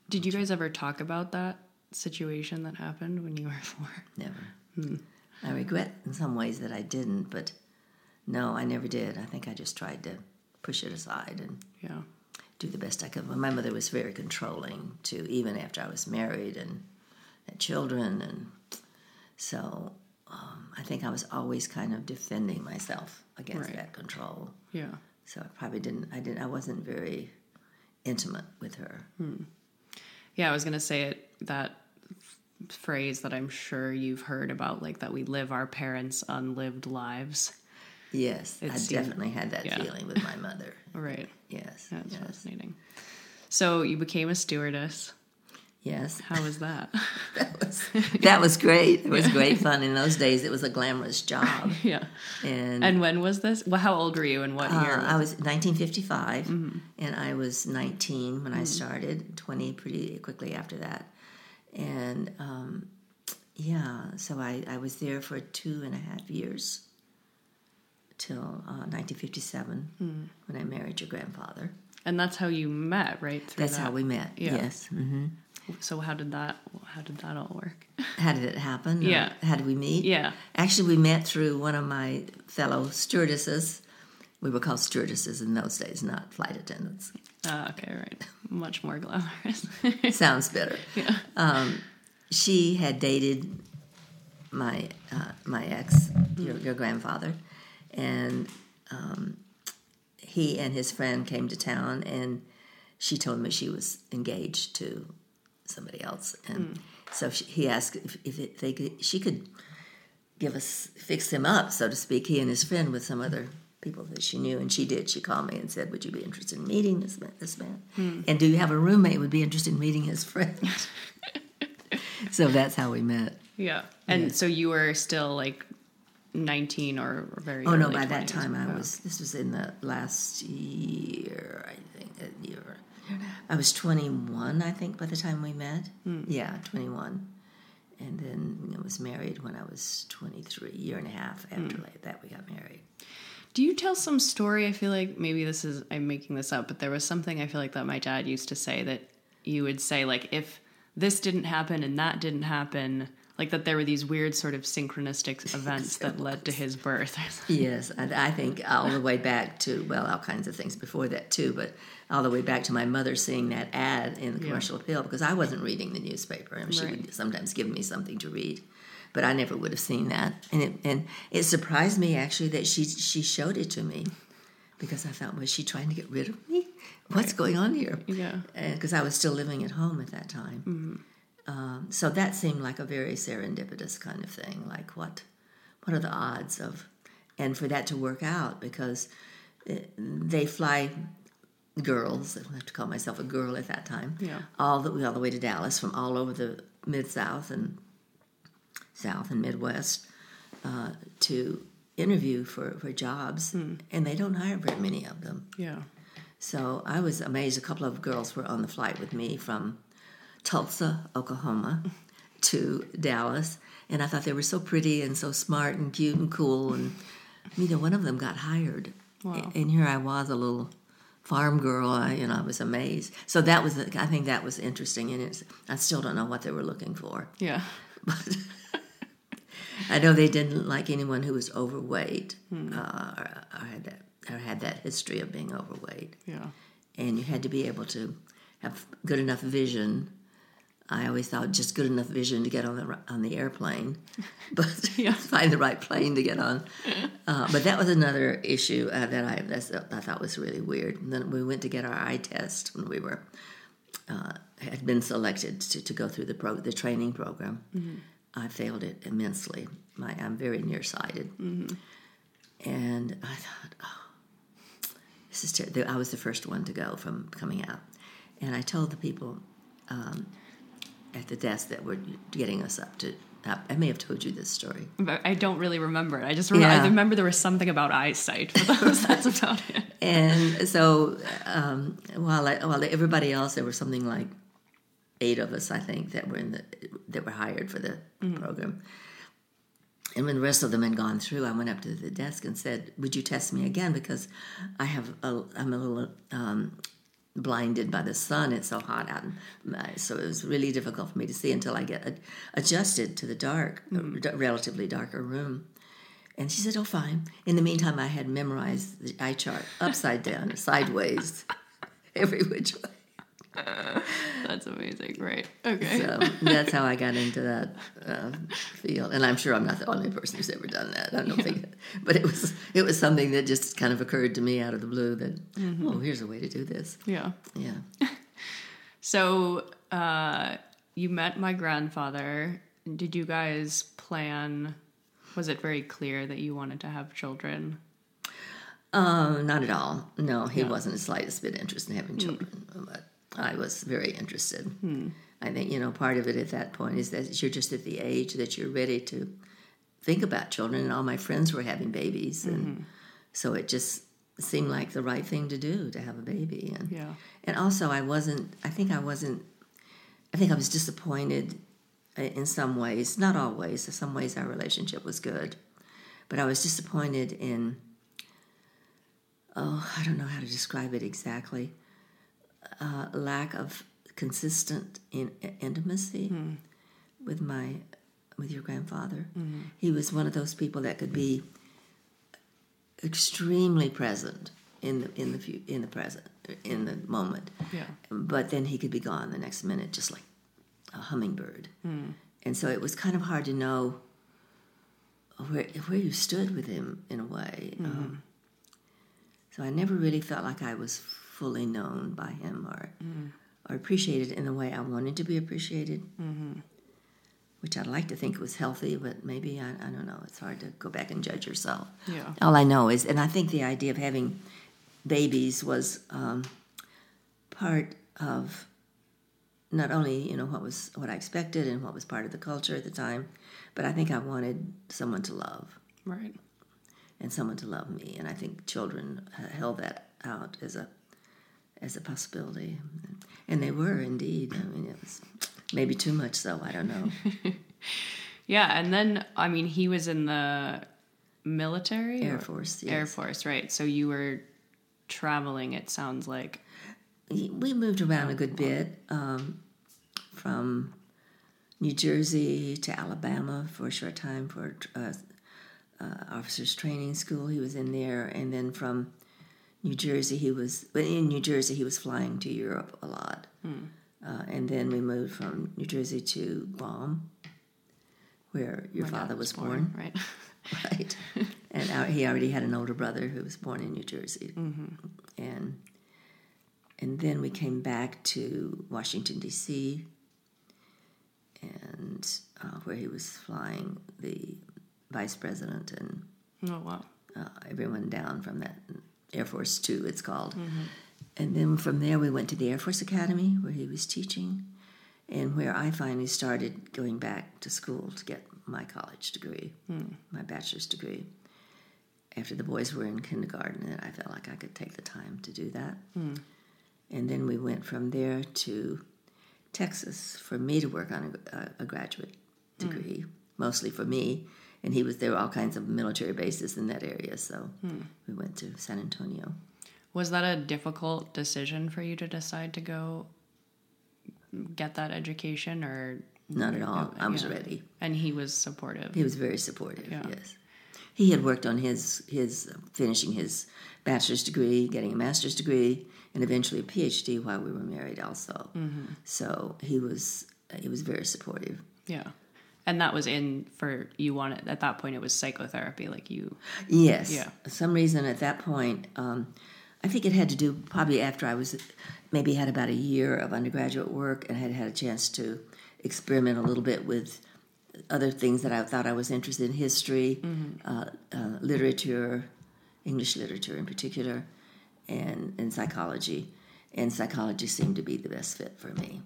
Did you guys ever talk about that situation that happened when you were four? Never. I regret in some ways that I didn't, but no, I never did. I think I just tried to push it aside and Yeah. do the best I could. But my mother was very controlling too, even after I was married and had children, and so um, I think I was always kind of defending myself against Right. that control. Yeah. So I probably didn't. I didn't. I wasn't very intimate with her. Yeah, I was gonna say it that phrase that I'm sure you've heard about, like that we live our parents' unlived lives. Yes, It I definitely had that yeah. feeling with my mother. Right. Yes, That's yes, fascinating. So you became a stewardess. Yes, How was that? that was that was great. It was great fun in those days. It was a glamorous job, yeah. and, And when was this? Well, how old were you and what year? uh, was I was 1955, and I was 19 when I started. 20 pretty quickly after that, and um, yeah, so I, I was there for two and a half years till uh, 1957 when I married your grandfather. And that's how you met, right? Through That's how we met. Yeah. Yes. hmm So how did that? How did that all work? How did it happen? Or Yeah. How did we meet? Yeah. Actually, we met through one of my fellow stewardesses. We were called stewardesses in those days, not flight attendants. Ah, okay, right. Much more glamorous. Sounds better. yeah. She had dated my uh, my ex, your, your grandfather, and um, he and his friend came to town, and she told me she was engaged to somebody else, and so she, he asked if, if it, they could, she could give us fix him up, so to speak, he and his friend with some other people that she knew, and she did. She called me and said, "Would you be interested in meeting this man? This man? Hmm. And do you have a roommate who would be interested in meeting his friend?" so that's how we met. Yeah. And so you were still like 19 or very Oh no! By that 20s. time, I Wow. was. This was in the last year, I think. A year. I was twenty-one, I think, by the time we met. Hmm. Yeah, twenty-one, and then I was married when I was twenty-three. Year and a half after like that, we got married. Do you tell some story? I feel like maybe this is I'm making this up, but there was something I feel like that my dad used to say that you would say like if this didn't happen and that didn't happen, like that there were these weird sort of synchronistic events that led to his birth. Yes, and I think all the way back to well, all kinds of things before that too, but all the way back to my mother seeing that ad in the commercial appeal because I wasn't reading the newspaper, and she Right. would sometimes give me something to read, but I never would have seen that, and it and it surprised me actually that she she showed it to me because I thought was she trying to get rid of me? What's going on here? Yeah. because I was still living at home at that time. Um, so that seemed like a very serendipitous kind of thing. Like what, what are the odds of, and for that to work out because uh, they fly girls. I have to call myself a girl at that time. Yeah. all the all the way to Dallas from all over the mid South and South and Midwest uh, to interview for for jobs, and they don't hire very many of them. yeah. So I was amazed. A couple of girls were on the flight with me from Tulsa, Oklahoma, to Dallas, and I thought they were so pretty and so smart and cute and cool. And neither one of them got hired. Wow. And here I was, a little farm girl, I, and I was amazed. So that was, the, I think that was interesting, and it's, I still don't know what they were looking for. Yeah. But I know they didn't like anyone who was overweight Hmm. uh, or, or had that or had that history of being overweight Yeah. and you had to be able to have good enough vision. I always thought just good enough vision to get on the on the airplane, but Yeah. find the right plane to get on. Uh, but that was another issue uh, that I that's, I thought was really weird. And then we went to get our eye test when we were uh, had been selected to, to go through the pro, the training program. I failed it immensely. My I'm very nearsighted, and I thought, oh, this is ter- I was the first one to go from coming out, and I told the people um, at the desk that were getting us up to. I I may have told you this story. But I don't really remember it. I just remember, Yeah. I remember there was something about eyesight, was, that's about it. And so, um, while I, while everybody else, there was something like eight of us, I think, that were in the that were hired for the mm-hmm. program. And when the rest of them had gone through, I went up to the desk and said, "Would you test me again? Because I have a, I'm a little um, blinded by the sun. It's so hot out, and so it was really difficult for me to see until I get ad- adjusted to the dark, uh, mm-hmm. a relatively darker room." And she said, "Oh, fine." In the meantime, I had memorized the eye chart upside down, sideways, every which way. That's amazing. Right. Okay. So that's how I got into that uh, field, and I'm sure I'm not the only person who's ever done that. I don't think, but it was it was something that just kind of occurred to me out of the blue that oh, here's a way to do this. Yeah. Yeah. So uh, you met my grandfather. Did you guys plan? Was it very clear that you wanted to have children? Uh, not at all. No, he Yeah. wasn't the slightest bit interested in having children, but I was very interested. I I think you know part of it at that point is that you're just at the age that you're ready to think about children, and all my friends were having babies, and mm-hmm. so it just seemed like the right thing to do to have a baby. And Yeah. and also I wasn't. I think I wasn't. I think I was disappointed in some ways, not always. In some ways, our relationship was good, but I was disappointed in. Oh, I don't know how to describe it exactly. Uh, lack of consistent in, intimacy with my with your grandfather. He was one of those people that could be extremely present in the in the in the present in the moment. Yeah. But then he could be gone the next minute, just like a hummingbird. And so it was kind of hard to know where where you stood with him in a way. Um, so I never really felt like I was fully known by him or or appreciated in the way I wanted to be appreciated. Which I'd like to think was healthy, but maybe I, I don't know. It's hard to go back and judge yourself. Yeah. All I know is, and I think the idea of having babies was um, part of not only you know what was what I expected and what was part of the culture at the time, but I think I wanted someone to love Right. and someone to love me, and I think children held that out as a as a possibility, and they were indeed. I mean, it was maybe too much, so I don't know. Yeah, and then I mean he was in the military Air or- Force, Air. Force, right? So you were traveling. It sounds like. we moved around a good bit um, from New Jersey to Alabama for a short time for uh, uh, officers training school. He was in there, and then from New Jersey, he was but in New Jersey he was flying to Europe a lot, uh, and then we moved from New Jersey to Guam, where your father was born right? right? and our, he already had an older brother who was born in New Jersey, and and then we came back to Washington D.C. and uh, where he was flying the vice president and oh wow. uh, everyone down from that Air Force Two, it's called. Mm-hmm. And then from there, we went to the Air Force Academy where he was teaching, and where I finally started going back to school to get my college degree, hmm. my bachelor's degree. After the boys were in kindergarten, and I felt like I could take the time to do that. Hmm. And then we went from there to Texas for me to work on a, a, a graduate hmm. degree, mostly for me. And he was there were all kinds of military bases in that area, so we went to San Antonio. Was that a difficult decision for you to decide to go get that education, or Not at all. I was Yeah. ready. and he was supportive? He was very supportive. Yeah. Yes, he had worked on his his finishing his bachelor's degree, getting a master's degree, and eventually a PhD while we were married. Also, Mm-hmm. so he was he was very supportive. Yeah. And that was in for you wanted at that point it was psychotherapy like you Yes. Yeah. Some reason at that point, um, I think it had to do probably after I was maybe had about a year of undergraduate work and had had a chance to experiment a little bit with other things that I thought I was interested in history, uh, uh, literature, English literature in particular, and, and psychology. And psychology seemed to be the best fit for me.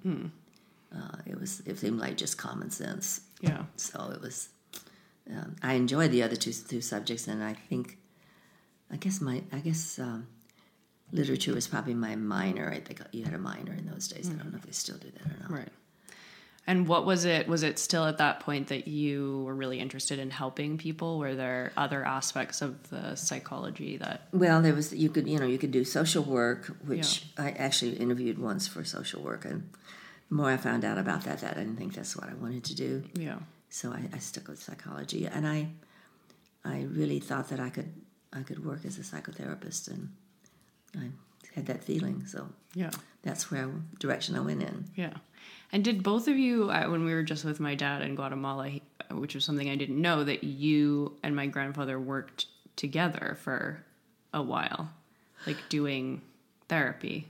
Uh, it was it seemed like just common sense. yeah. So it was. Um, I enjoyed the other two two subjects, and I think, I guess my I guess um, literature was probably my minor. I think you had a minor in those days. I don't know if they still do that or not. Right. And what was it was it still at that point that you were really interested in helping people? Were there other aspects of the psychology that Well, there was you could you know you could do social work, which I actually interviewed once for social work, and the more I found out about that, that I didn't think that's what I wanted to do. yeah. So I, I stuck with psychology, and I I really thought that I could I could work as a psychotherapist, and I had that feeling. So Yeah. that's where direction I went in. Yeah. And did both of you, I- when we were just with my dad in Guatemala, he, uh, which was something I didn't know, that you and my grandfather worked together for a while, like doing therapy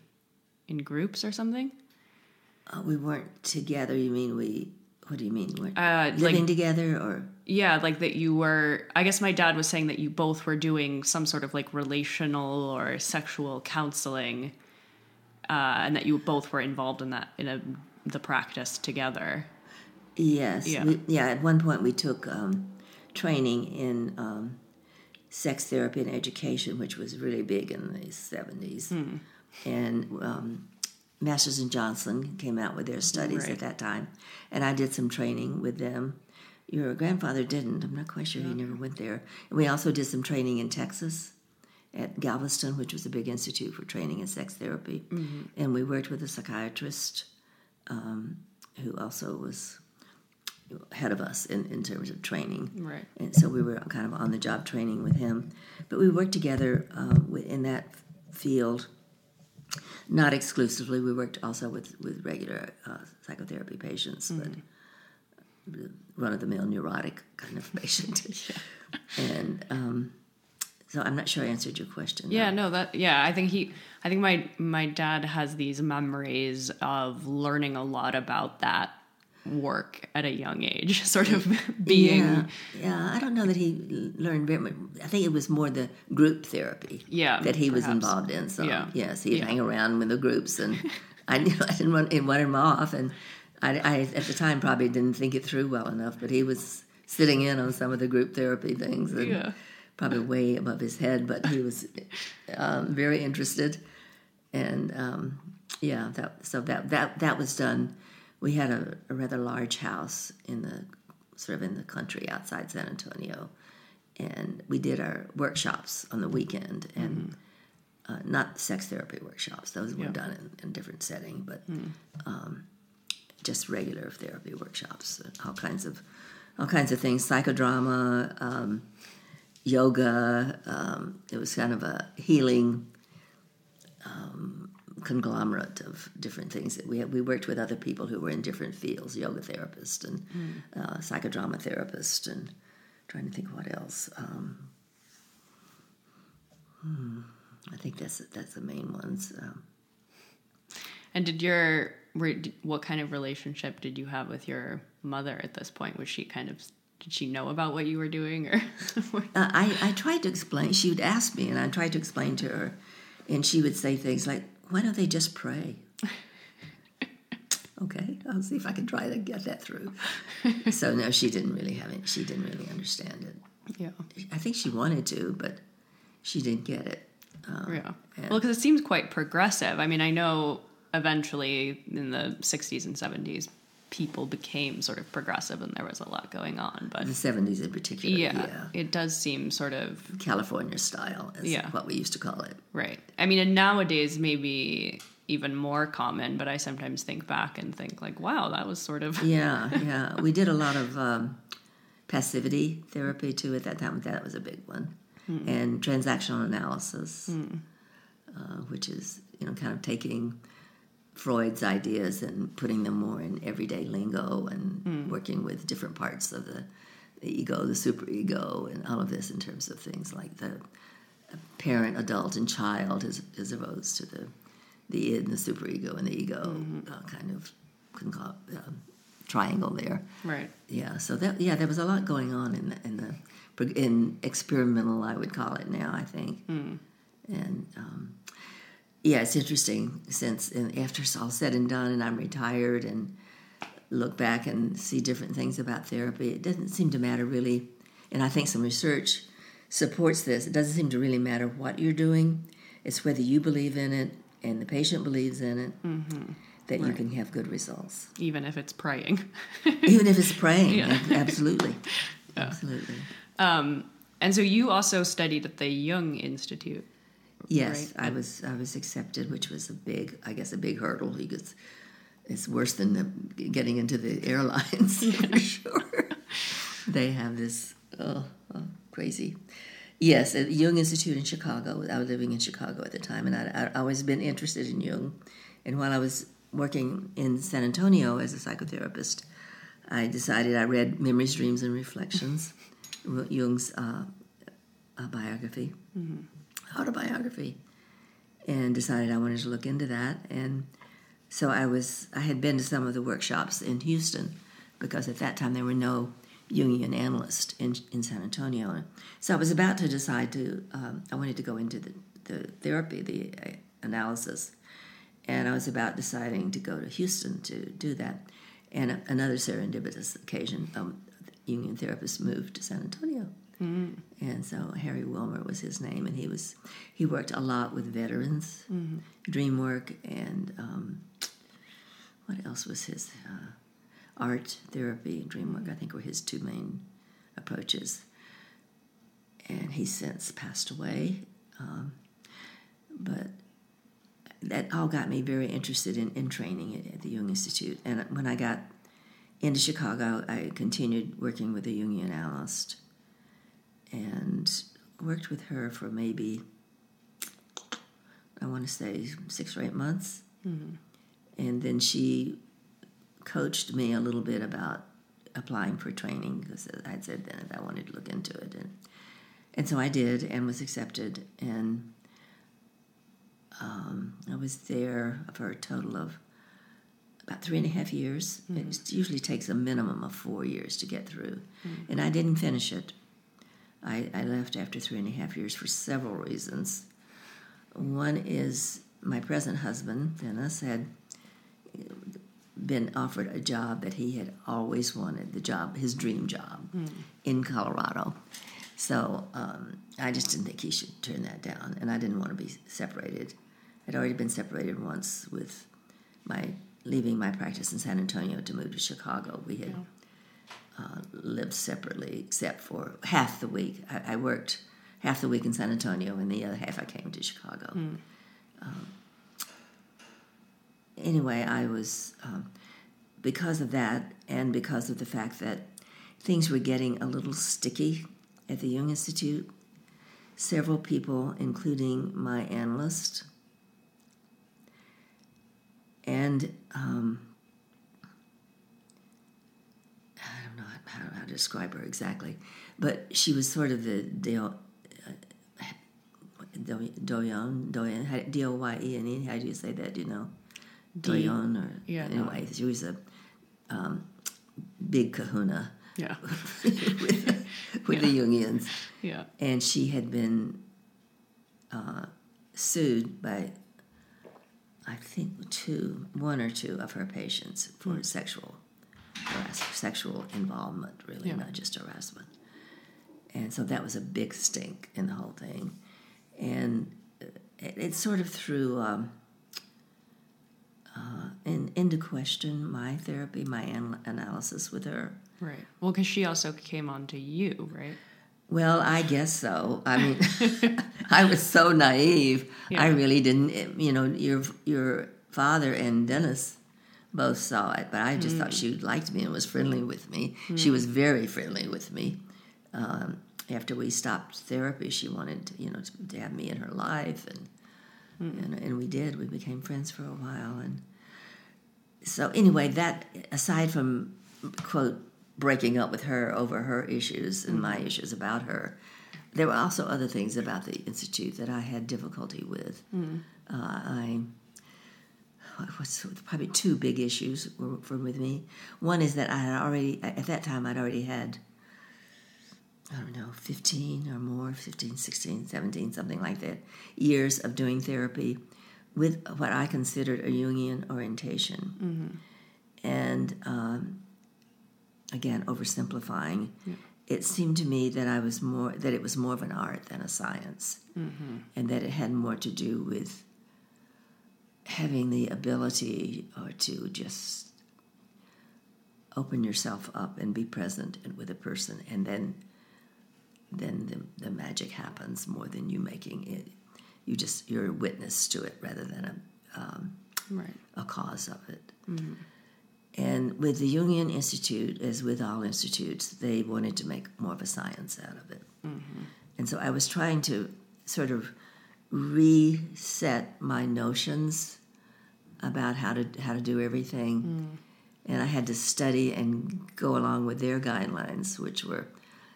in groups or something? Uh, we weren't together. You mean we? What do you mean? We weren't Uh, living like, together, or yeah, like that you were, I guess my dad was saying that you both were doing some sort of like relational or sexual counseling. Uh, and that you both were involved in that in a the practice together. Yes. Yeah. We, yeah. At one point, we took um, training in um, sex therapy and education, which was really big in the 70s. And um, Masters and Johnson came out with their studies Right. at that time. And I did some training with them. Your grandfather didn't. I'm not quite sure he never went there. And we also did some training in Texas at Galveston, which was a big institute for training in sex therapy. And we worked with a psychiatrist um, who also was ahead of us in, in terms of training. Right. And so we were kind of on the job training with him. But we worked together uh, in that field, not exclusively. We worked also with, with regular uh, psychotherapy patients, but run of the mill neurotic kind of patient. And um, so I'm not sure I answered your question. Yeah, no, that yeah, I think he I think my my dad has these memories of learning a lot about that work at a young age, sort of being Yeah, yeah. I don't know that he learned very much. I think it was more the group therapy. Yeah, that he was involved in. So Yeah. yes, he'd Yeah. hang around with the groups, and I, you know, I didn't want, didn't want him off, and I, I at the time probably didn't think it through well enough. But he was sitting in on some of the group therapy things, and Yeah. probably way above his head, but he was um, very interested, and um, yeah, that so that that that was done. We had a, a rather large house in the sort of in the country outside San Antonio, and we did our workshops on the weekend and. Uh, not sex therapy workshops; those were Yeah. done in, in different setting, but um, just regular therapy workshops. All kinds of, all kinds of things: psychodrama, um, yoga. Um, it was kind of a healing um, conglomerate of different things that we had. We worked with other people who were in different fields: yoga therapist and uh, psychodrama therapist, and trying to think what else. Um, hmm, I think that's that's the main ones. Um, And did your what kind of relationship did you have with your mother at this point? Was she kind of did she know about what you were doing or Uh, I, I tried to explain. She would ask me, and I tried to explain to her, and she would say things like, "Why don't they just pray?" okay, I'll see if I can try to get that through. so no, she didn't really have it. She didn't really understand it. yeah I think she wanted to, but she didn't get it. Um, yeah well because it seems quite progressive. I mean I know eventually in the 60s and 70s people became sort of progressive and there was a lot going on but the seventies in particular. yeah, Yeah, it does seem sort of California style is Yeah. what we used to call it. right. I mean, and nowadays maybe even more common, but I sometimes think back and think like, wow, that was sort of Yeah, yeah. We did a lot of um, passivity therapy too at that time. That was a big one, and transactional analysis, uh, which is you know kind of taking Freud's ideas and putting them more in everyday lingo and working with different parts of the, the ego, the superego, and all of this in terms of things like the parent, adult, and child as, as opposed to the the id and the superego and the ego uh, kind of conco- um, triangle there. right. Yeah, so that yeah, there was a lot going on in the in the in experimental, I would call it now. I think, and um, yeah, it's interesting since and after it's all said and done, and I'm retired and look back and see different things about therapy. It doesn't seem to matter really, and I think some research supports this. It doesn't seem to really matter what you're doing; it's whether you believe in it and the patient believes in it. That you can have good results Even if it's praying. even if it's praying Yeah. ab- absolutely absolutely um, and so you also studied at the Jung Institute. Yes Right. i was i was accepted which was a big i guess a big hurdle because it's worse than the, getting into the airlines for sure. They have this oh, oh, crazy. Yes at the jung institute in chicago i was living in chicago at the time and i i always been interested in jung. And while i was working in san antonio as a psychotherapist i decided i read memories dreams and reflections jung's uh, biography autobiography and decided I wanted to look into that. And so I was I had been to some of the workshops in Houston because at that time there were no Jungian analysts in, in San Antonio. So I was about to decide to um, I wanted to go into the, the therapy, the uh, analysis. and I was about deciding to go to Houston to do that. And another serendipitous occasion, um, Jungian therapist moved to San Antonio. And so Harry Wilmer was his name, and he was he worked a lot with veterans, dream work, and um, what else was his uh, art therapy and dream work? I think were his two main approaches. And he's since passed away, um, but that all got me very interested in, in training at, at the Jung Institute. And when I got into Chicago, I continued working with a Jungian analyst and worked with her for maybe, I want to say, six or eight months. Mm-hmm. And then she coached me a little bit about applying for training because I'd said then that I wanted to look into it. And, and so I did and was accepted. And um, I was there for a total of about three and a half years. It mm-hmm. usually takes a minimum of four years to get through. Mm-hmm. And I didn't finish it. I, I left after three and a half years for several reasons. One is my present husband, Dennis, had been offered a job that he had always wanted, the job, his dream job in Colorado. So um, I just didn't think he should turn that down, and I didn't want to be separated. I'd already been separated once with my leaving my practice in San Antonio to move to Chicago. We had uh, lived separately, except for half the week. I, I worked half the week in San Antonio, and the other half I came to Chicago. Um, anyway, I was um, because of that, and because of the fact that things were getting a little sticky at the Jung Institute. Several people, including my analyst, and um, I don't know how, to describe her exactly, but she was sort of the Deo, uh, Doyon, Doyen, D O Y E N E. How do you say that? Do you know? Doyon, or yeah, no. anyway, she was a um, big kahuna Yeah. with, with the Jungians Yeah. and she had been uh, sued by I think two, one or two of her patients for sexual sexual involvement, really, Yeah. not just harassment. And so that was a big stink in the whole thing, and it, it sort of threw um, uh, in, into question my therapy, my an- analysis with her. Right. Well, because she also came on to you, right? Well, I guess so. I mean, I was so naive. I really didn't. You know, your your father and Dennis both saw it, but I just thought hmm. she liked me and was friendly hmm. with me. Hmm. She was very friendly with me. Um, after we stopped therapy, she wanted, you know, to, to have me in her life, and, and and we did. We became friends for a while, and so anyway, that aside from quote breaking up with her over her issues and my issues about her, there were also other things about the institute that I had difficulty with. Uh, I what's probably two big issues were, were with me. One is that I had already at that time I'd already had I don't know 15 or more 15 16 17 something like that years of doing therapy with what I considered a Jungian orientation. And um, again, oversimplifying, it seemed to me that I was more that it was more of an art than a science, and that it had more to do with having the ability or to just open yourself up and be present and with a person, and then then the, the magic happens more than you making it. You just you're a witness to it rather than a um, Right. a cause of it. Mm-hmm. And with the Jungian Institute, as with all institutes, they wanted to make more of a science out of it. Mm-hmm. And so I was trying to sort of reset my notions about how to how to do everything. And I had to study and go along with their guidelines, which were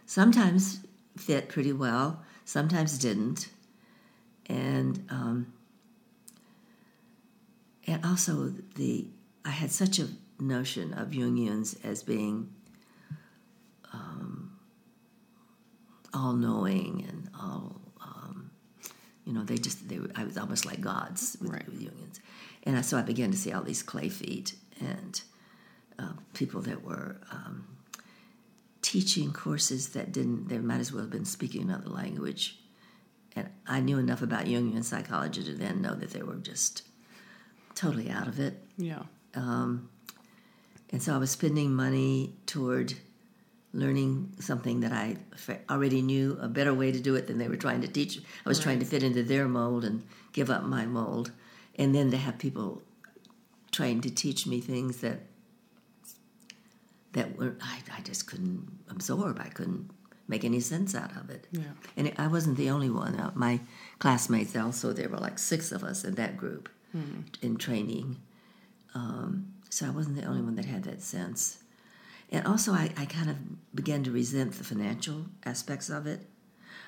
sometimes fit pretty well, sometimes didn't. And um, and also the I had such a notion of Jungians as being um, all knowing and all um, you know they just they I was almost like gods with, Right. with Jungians, and I, so I began to see all these clay feet and uh, people that were um, teaching courses that didn't. They might as well have been speaking another language. And I knew enough about Jungian psychology to then know that they were just totally out of it. Yeah. And so I was spending money toward learning something that I already knew a better way to do it than they were trying to teach. I was trying to fit into their mold and give up my mold. And then to have people trying to teach me things that that were I, I just couldn't absorb. I couldn't make any sense out of it. Yeah. And it, I wasn't the only one. Uh, My classmates also, there were like six of us in that group in training. Um, so I wasn't the only one that had that sense. And also, I, I kind of began to resent the financial aspects of it.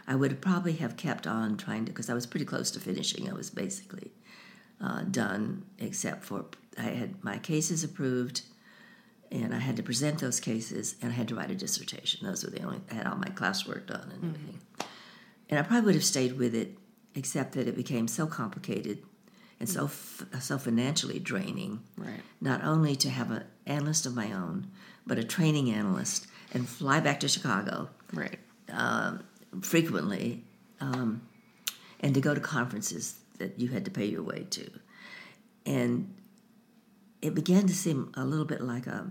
I would probably have kept on trying to, because I was pretty close to finishing. I was basically uh, done, except for I had my cases approved, and I had to present those cases, and I had to write a dissertation. Those were the only. I had all my classwork done and everything. And I probably would have stayed with it, except that it became so complicated and so f- so financially draining. Right. Not only to have an analyst of my own, but a training analyst, and fly back to Chicago Right. frequently, um, and to go to conferences that you had to pay your way to, and it began to seem a little bit like a,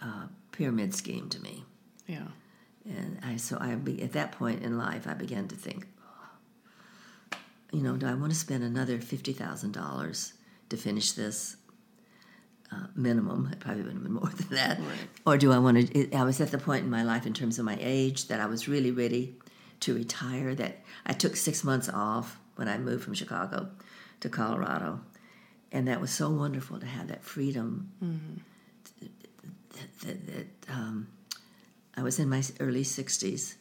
a pyramid scheme to me. Yeah. And I so I be, at that point in life I began to think, you know, do I want to spend another fifty thousand dollars to finish this? Uh, minimum, it probably would have been more than that. Or do I want to? It, I was at the point in my life, in terms of my age, that I was really ready to retire. That I took six months off when I moved from Chicago to Colorado, and that was so wonderful to have that freedom. That, that, that um, I was in my early 60s,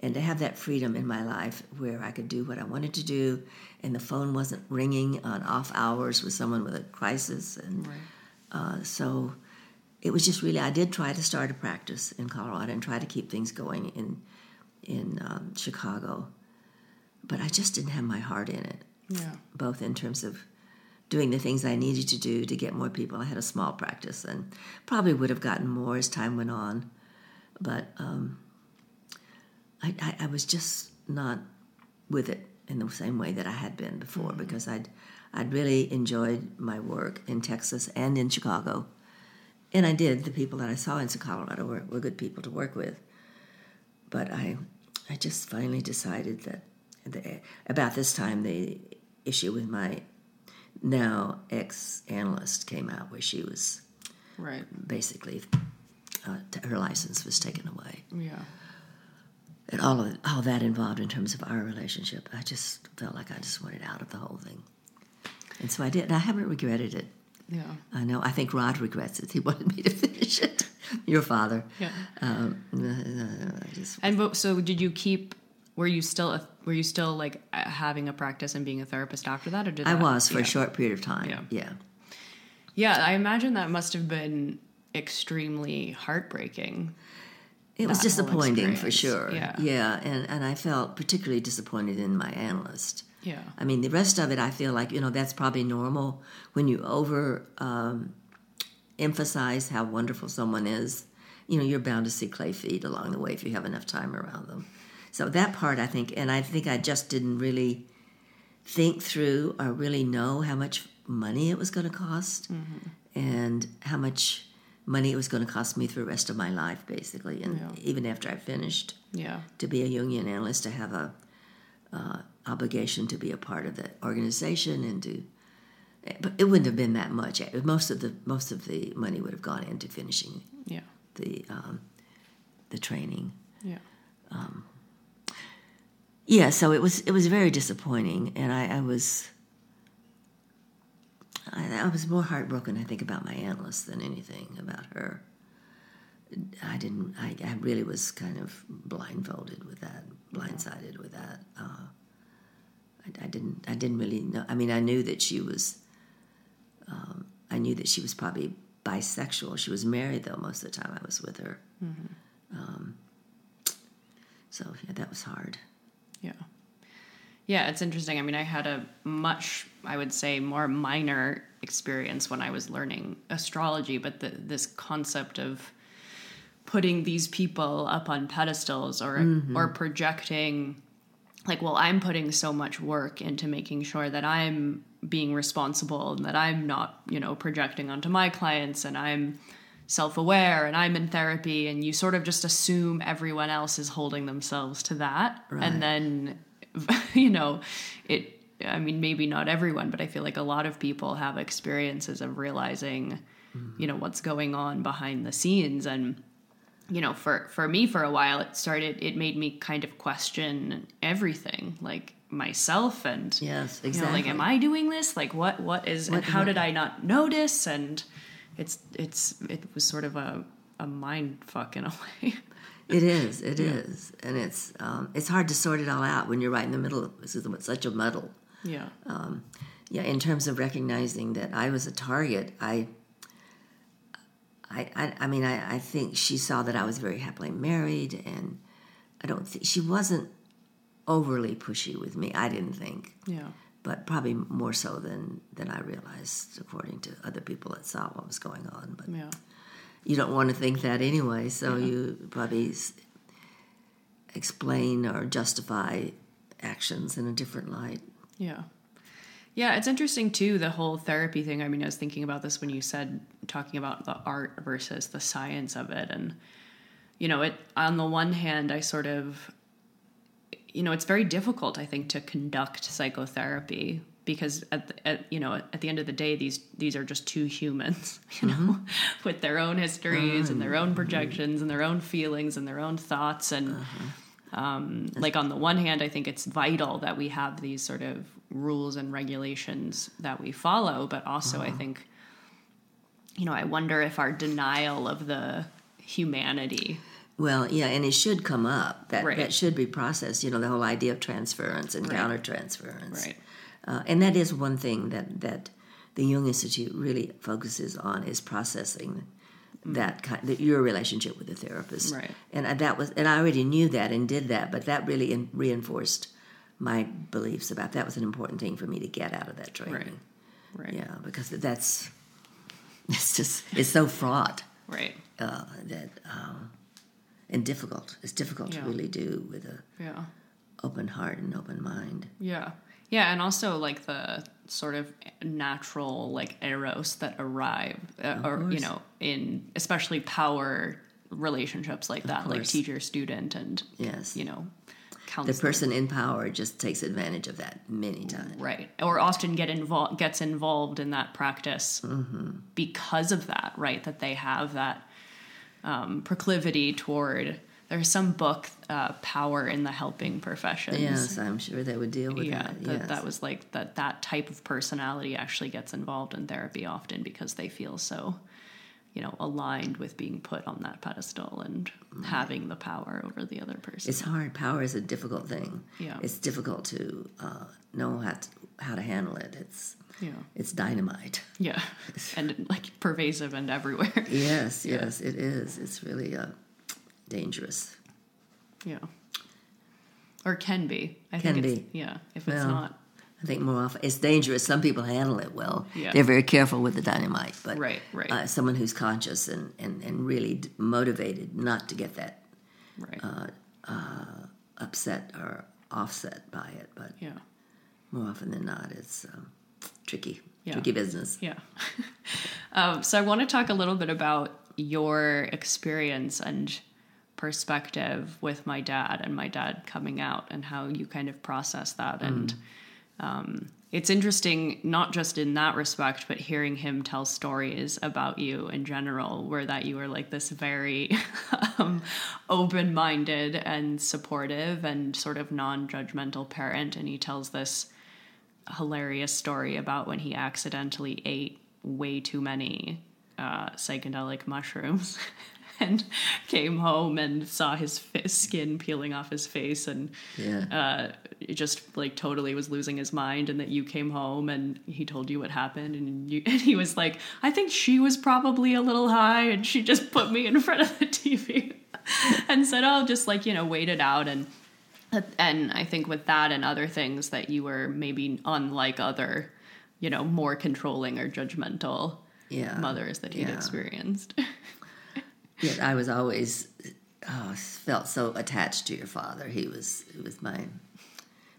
and to have that freedom in my life where I could do what I wanted to do, and the phone wasn't ringing on off hours with someone with a crisis, and uh, so it was just really. I did try to start a practice in Colorado and try to keep things going in in um, Chicago, but I just didn't have my heart in it Yeah. both in terms of doing the things I needed to do to get more people. I had a small practice and probably would have gotten more as time went on, but um, I, I, I was just not with it in the same way that I had been before because I'd I'd really enjoyed my work in Texas and in Chicago, and I did. The people that I saw in Colorado were, were good people to work with, but I I just finally decided that the, about this time the issue with my now ex analyst came out where she was Right. basically uh, her license was taken away Yeah. and all of all that involved in terms of our relationship i just felt like i just wanted out of the whole thing and so i did and i haven't regretted it Yeah. i know i think rod regrets it he wanted me to finish it your father Yeah. um, I just And so did you keep? Were you still a, were you still like having a practice and being a therapist after that, or did i that- was for yeah. a short period of time Yeah. yeah Yeah, I imagine that must have been extremely heartbreaking. It was disappointing for sure. Yeah. Yeah, and, and I felt particularly disappointed in my analyst. Yeah. I mean, the rest of it, I feel like, you know, that's probably normal when you over um, emphasize how wonderful someone is. You know, you're bound to see clay feet along the way if you have enough time around them. So that part, I think, and I think I just didn't really think through or really know how much money it was going to cost and how much money it was going to cost me for the rest of my life, basically. And Yeah. even after I finished, Yeah. to be a Jungian analyst, to have a uh, obligation to be a part of the organization and to. But it wouldn't have been that much. Most of the most of the money would have gone into finishing Yeah. the um, the training. Yeah. Yeah, so it was it was very disappointing, and I, I was I, I was more heartbroken, I think, about my analyst than anything about her. I didn't. I, I really was kind of blindfolded with that, blindsided with that. Uh, I, I didn't. I didn't really know. I mean, I knew that she was. Um, I knew that she was probably bisexual. She was married though most of the time I was with her. Um, so yeah, that was hard. Yeah. Yeah, it's interesting. I mean, I had a much, I would say, more minor experience when I was learning astrology, but the, this concept of putting these people up on pedestals or mm-hmm. or projecting like well i'm putting so much work into making sure that i'm being responsible and that i'm not you know projecting onto my clients and i'm self-aware and i'm in therapy and you sort of just assume everyone else is holding themselves to that. Right. and then you know it i mean maybe not everyone but i feel like a lot of people have experiences of realizing you know what's going on behind the scenes. And you know for for me for a while it started it made me kind of question everything like myself and Yes, you know like am i doing this? Like what what is and how what- did i not notice? And it's it's it was sort of a a mind fuck in a way It is. It is, and it's um, it's hard to sort it all out when you're right in the middle of such a muddle. yeah Yeah, in terms of recognizing that I was a target, I, I, I, I mean, I, I think she saw that I was very happily married, and I don't think she wasn't overly pushy with me. I didn't think, yeah but probably more so than than I realized, according to other people that saw what was going on. But yeah you don't want to think that anyway, so you probably s- explain or justify actions in a different light. Yeah. Yeah, it's interesting too, the whole therapy thing. I mean, I was thinking about this when you said talking about the art versus the science of it. And, you know, it, on the one hand, I sort of, you know, it's very difficult, I think, to conduct psychotherapy because at, the, at you know at the end of the day these these are just two humans you know mm-hmm. with their own histories and their mm-hmm. own projections and their own feelings and their own thoughts. And uh-huh. um, like on the one hand i think it's vital that we have these sort of rules and regulations that we follow but also i uh-huh. think you know i wonder if our denial of the humanity Well, yeah, and it should come up. That Right. that should be processed. You know, the whole idea of transference and Right. countertransference. Right. Uh, and that is one thing that that the Jung Institute really focuses on is processing that kind that your relationship with the therapist. Right. And I, that was and I already knew that and did that, but that really in, reinforced my beliefs about that was an important thing for me to get out of that training. right Yeah, because that's it's just it's so fraught right uh, that um, and difficult. It's difficult Yeah. to really do with a yeah open heart and open mind. Yeah. Yeah, and also like the sort of natural like eros that arrive uh, or you know in especially power relationships like that like teacher student and Yes, you know the person in power just takes advantage of that many times. right or often get involved gets involved in that practice Mm-hmm. because of that right that they have that um, proclivity toward there's some book uh, power in the helping professions Yes, I'm sure they would deal with yeah that. that, Yes. that was like that that type of personality actually gets involved in therapy often because they feel so you know aligned with being put on that pedestal and having the power over the other person it's hard. Power is a difficult thing. Yeah. it's difficult to uh, know how to how to handle it. It's yeah it's dynamite. yeah and like pervasive and everywhere Yes, yes, it is. It's really uh, dangerous. yeah or can be i Can think it's, be. yeah if it's Well, not I think more often it's dangerous. Some people handle it well. Yeah. They're very careful with the dynamite, but Right, right. Uh, someone who's conscious and, and, and really d- motivated not to get that right uh, upset or offset by it, but yeah more often than not, it's um, tricky, Yeah. tricky business. Yeah. um, so I want to talk a little bit about your experience and perspective with my dad and my dad coming out and how you kind of process that. And um, it's interesting, not just in that respect, but hearing him tell stories about you in general, where that you were like this very um, open minded and supportive and sort of non judgmental parent. And he tells this hilarious story about when he accidentally ate way too many uh, psychedelic mushrooms and came home and saw his fa- skin peeling off his face and Yeah. uh, just like totally was losing his mind and that you came home and he told you what happened and you and he was like I think she was probably a little high and she just put me in front of the TV and said oh just like you know wait it out and And I think with that and other things that you were maybe unlike other, you know, more controlling or judgmental Yeah. mothers that he'd Yeah. experienced. Yet I was always oh, felt so attached to your father. He was he was my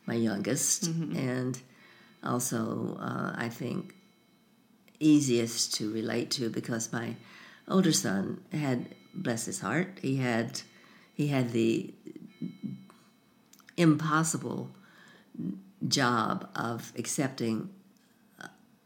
my youngest, and also uh, I think easiest to relate to because my older son had bless his heart he had he had the impossible job of accepting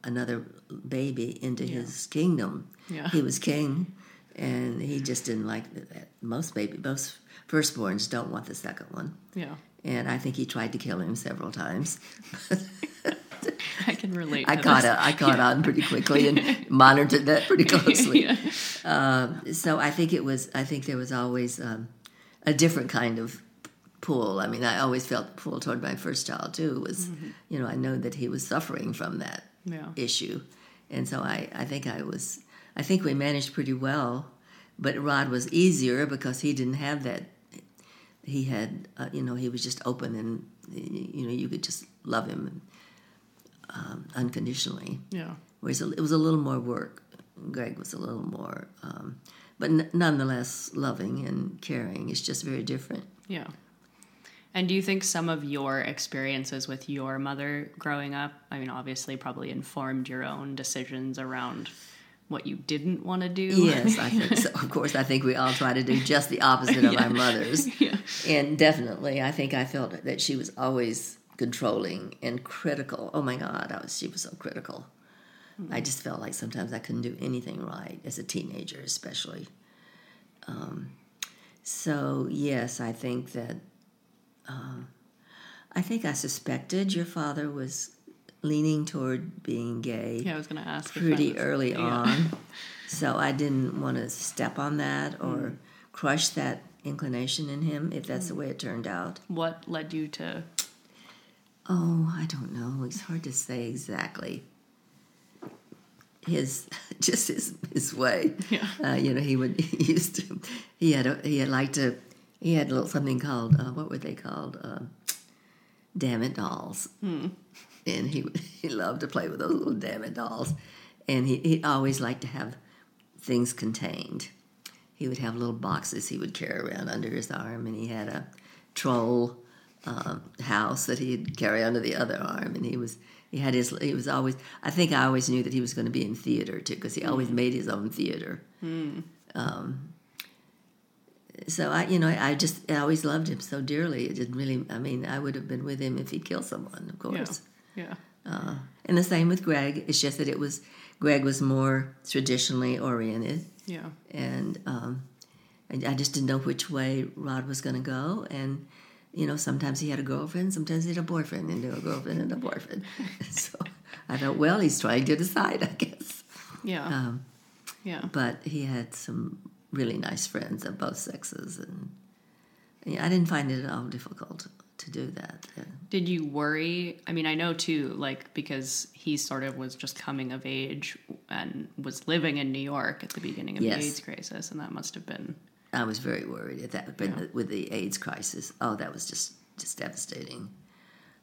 another baby into his kingdom. Yeah. He was king, and he just didn't like that. Most baby, most firstborns don't want the second one, yeah. and I think he tried to kill him several times. I can relate. I caught a, I caught on pretty quickly and monitored that pretty closely. Yeah. Um, so I think it was. I think there was always um, a different kind of pull. I mean, I always felt pull toward my first child too. Was you know I know that he was suffering from that Yeah. issue, and so I I think I was I think we managed pretty well, but Rod was easier because he didn't have that. He had uh, you know he was just open and you know you could just love him um, unconditionally Yeah. whereas it was a little more work. Greg was a little more, um, but n- nonetheless loving and caring. It's just very different. Yeah. And do you think some of your experiences with your mother growing up, I mean, obviously, probably informed your own decisions around what you didn't want to do? Yes, I think so. Of course, I think we all try to do just the opposite of our mothers. Yeah. And definitely, I think I felt that she was always controlling and critical. Oh my God, I was, she was so critical. I just felt like sometimes I couldn't do anything right as a teenager, especially. Um, so yes, I think that um, I think I suspected your father was leaning toward being gay Yeah, I was going to ask. pretty early yeah. on. So I didn't want to step on that or crush that inclination in him if that's the way it turned out. What led you to? Oh, I don't know. It's hard to say exactly. His just his his way. Yeah. Uh, you know, he would he used to he had a, he had liked to he had a little something called uh, what were they called? Uh, damn it dolls. And he he loved to play with those little damn it dolls, and he he always liked to have things contained. He would have little boxes he would carry around under his arm, and he had a troll um, house that he'd carry under the other arm, and he was he had his he was always I think I always knew that he was going to be in theater too because he always made his own theater. Um, so I you know I just I always loved him so dearly. It didn't really I mean I would have been with him if he'd killed someone, of Yeah. course. Yeah. Uh, and the same with Greg. It's just that it was Greg was more traditionally oriented Yeah. and um, I, I just didn't know which way Rod was going to go. And you know, sometimes he had a girlfriend, sometimes he had a boyfriend, and a girlfriend and a boyfriend. so I thought, well, he's trying to decide, I guess. Yeah. Um, yeah. but he had some really nice friends of both sexes, and yeah, I didn't find it at all difficult to do that. Uh, Did you worry? I mean, I know too, like, because he sort of was just coming of age and was living in New York at the beginning of Yes. the AIDS crisis, and that must have been. I was very worried at that, but Yeah. with the AIDS crisis, oh, that was just just devastating.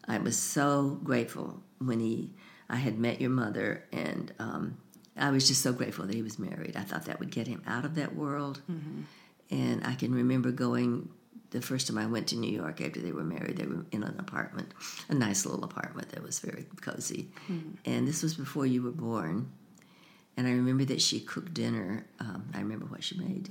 I was so grateful when he, I had met your mother, and um, I was just so grateful that he was married. I thought that would get him out of that world, mm-hmm. and I can remember going the first time I went to New York after they were married. They were in an apartment, a nice little apartment that was very cozy, mm-hmm. and this was before you were born. And I remember that she cooked dinner. Um, I remember what she made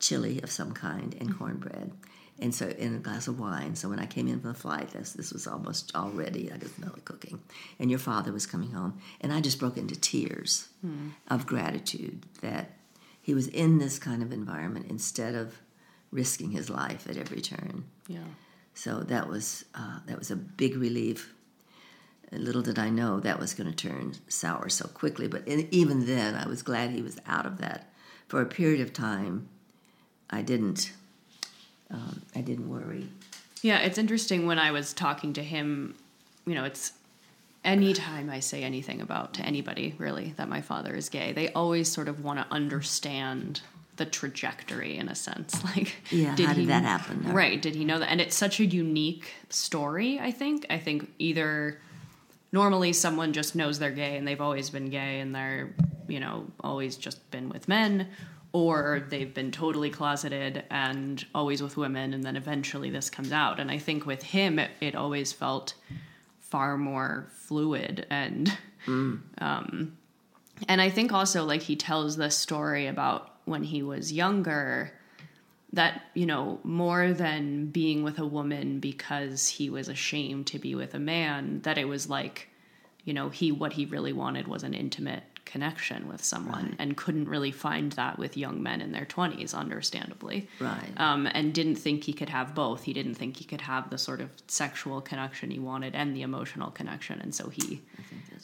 chili of some kind and mm-hmm. cornbread. And so, in a glass of wine. So when I came in from the flight, this this was almost all ready. I could smell it cooking, and your father was coming home, and I just broke into tears of gratitude that he was in this kind of environment instead of risking his life at every turn. Yeah. So that was uh, that was a big relief. Little did I know that was going to turn sour so quickly. But in, even then, I was glad he was out of that for a period of time. I didn't. Um, I didn't worry. Yeah, it's interesting when I was talking to him, you know, it's anytime I say anything about to anybody really that my father is gay, they always sort of want to understand the trajectory in a sense. Like, Yeah, how did he- that happen? Right? Did he know that? And it's such a unique story. I think. I think either normally someone just knows they're gay and they've always been gay and they're you know always just been with men or they've been totally closeted and always with women and then eventually this comes out. And i think with him it, it always felt far more fluid and um and i think also like he tells this story about when he was younger that you know more than being with a woman because he was ashamed to be with a man that it was like you know he what he really wanted was an intimate connection with someone and couldn't really find that with young men in their 20s understandably Right. um, and didn't think he could have both he didn't think he could have the sort of sexual connection he wanted and the emotional connection and so he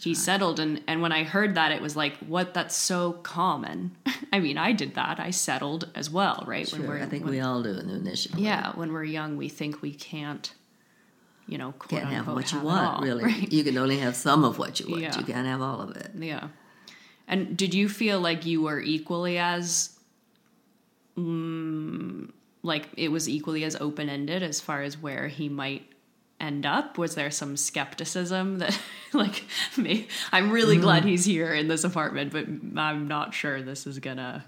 he settled and and when i heard that it was like what that's so common i mean i did that i settled as well right when Sure, we're I think when- we all do in the initial. yeah, when we're young, we think we can't, you know, Can't have unquote, what you have want, all, really. right? You can only have some of what you want. Yeah. You can't have all of it. Yeah. And did you feel like you were equally as, mm, like it was equally as open ended as far as where he might end up? Was there some skepticism that, like, me? I'm really Mm. glad he's here in this apartment, but I'm not sure this is gonna.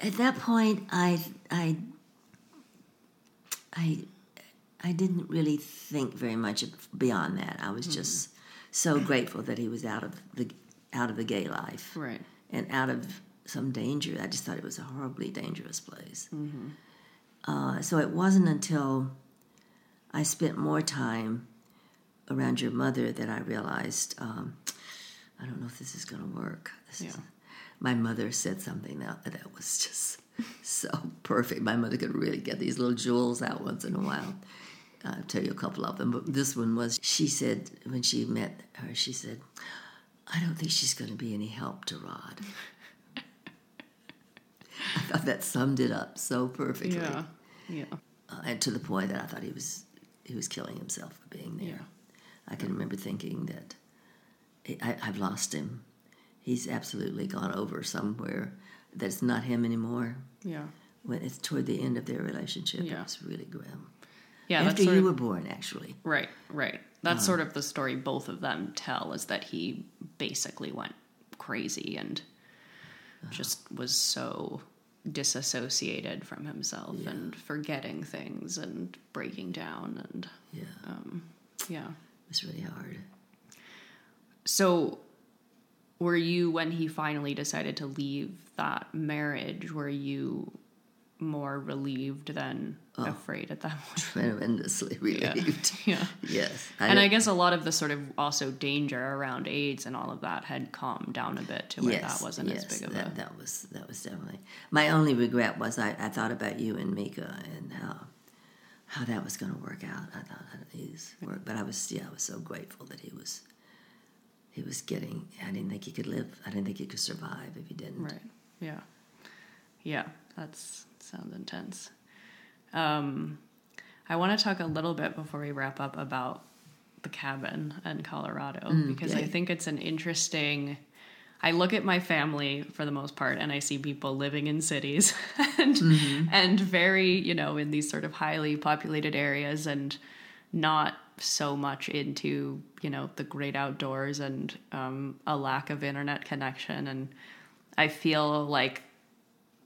At that point, I, I, I, I didn't really think very much beyond that. I was just so grateful that he was out of the out of the gay life Right. and out of some danger. I just thought it was a horribly dangerous place. Uh, so it wasn't until I spent more time around your mother that I realized um, I don't know if this is going to work. This is, my mother said something that that was just so perfect. My mother could really get these little jewels out once in a while. I'll tell you a couple of them, but this one was she said when she met her, she said, I don't think she's going to be any help to Rod. I thought that summed it up so perfectly, Yeah. Yeah. uh, and to the point that I thought he was he was killing himself for being there. Yeah. I can remember thinking that I, I've lost him. He's absolutely gone over somewhere that's not him anymore. Yeah. When it's toward the end of their relationship, Yeah. it was really grim. Yeah. After you of- were born, actually. Right, right. That's uh-huh. sort of the story both of them tell is that he basically went crazy and uh-huh. just was so disassociated from himself and forgetting things and breaking down and Yeah, um, yeah. it was really hard. So were you when he finally decided to leave that marriage were you more relieved than oh. afraid at that point? Tremendously relieved. Yeah. Yes, and I guess a lot of the sort of also danger around AIDS and all of that had calmed down a bit to where yes, that wasn't yes, as big of that, a that was that was definitely my only regret was I, I thought about you and Mika and how how that was going to work out. I thought how he's work, but I was yeah I was so grateful that he was he was getting. I didn't think he could live. I didn't think he could survive if he didn't. right. Yeah, yeah. That's sounds intense. Um, I want to talk a little bit before we wrap up about the cabin in Colorado because I think it's an interesting. I look at my family for the most part and I see people living in cities and and very, you know, in these sort of highly populated areas and not so much into, you know, the great outdoors and um, a lack of internet connection and I feel like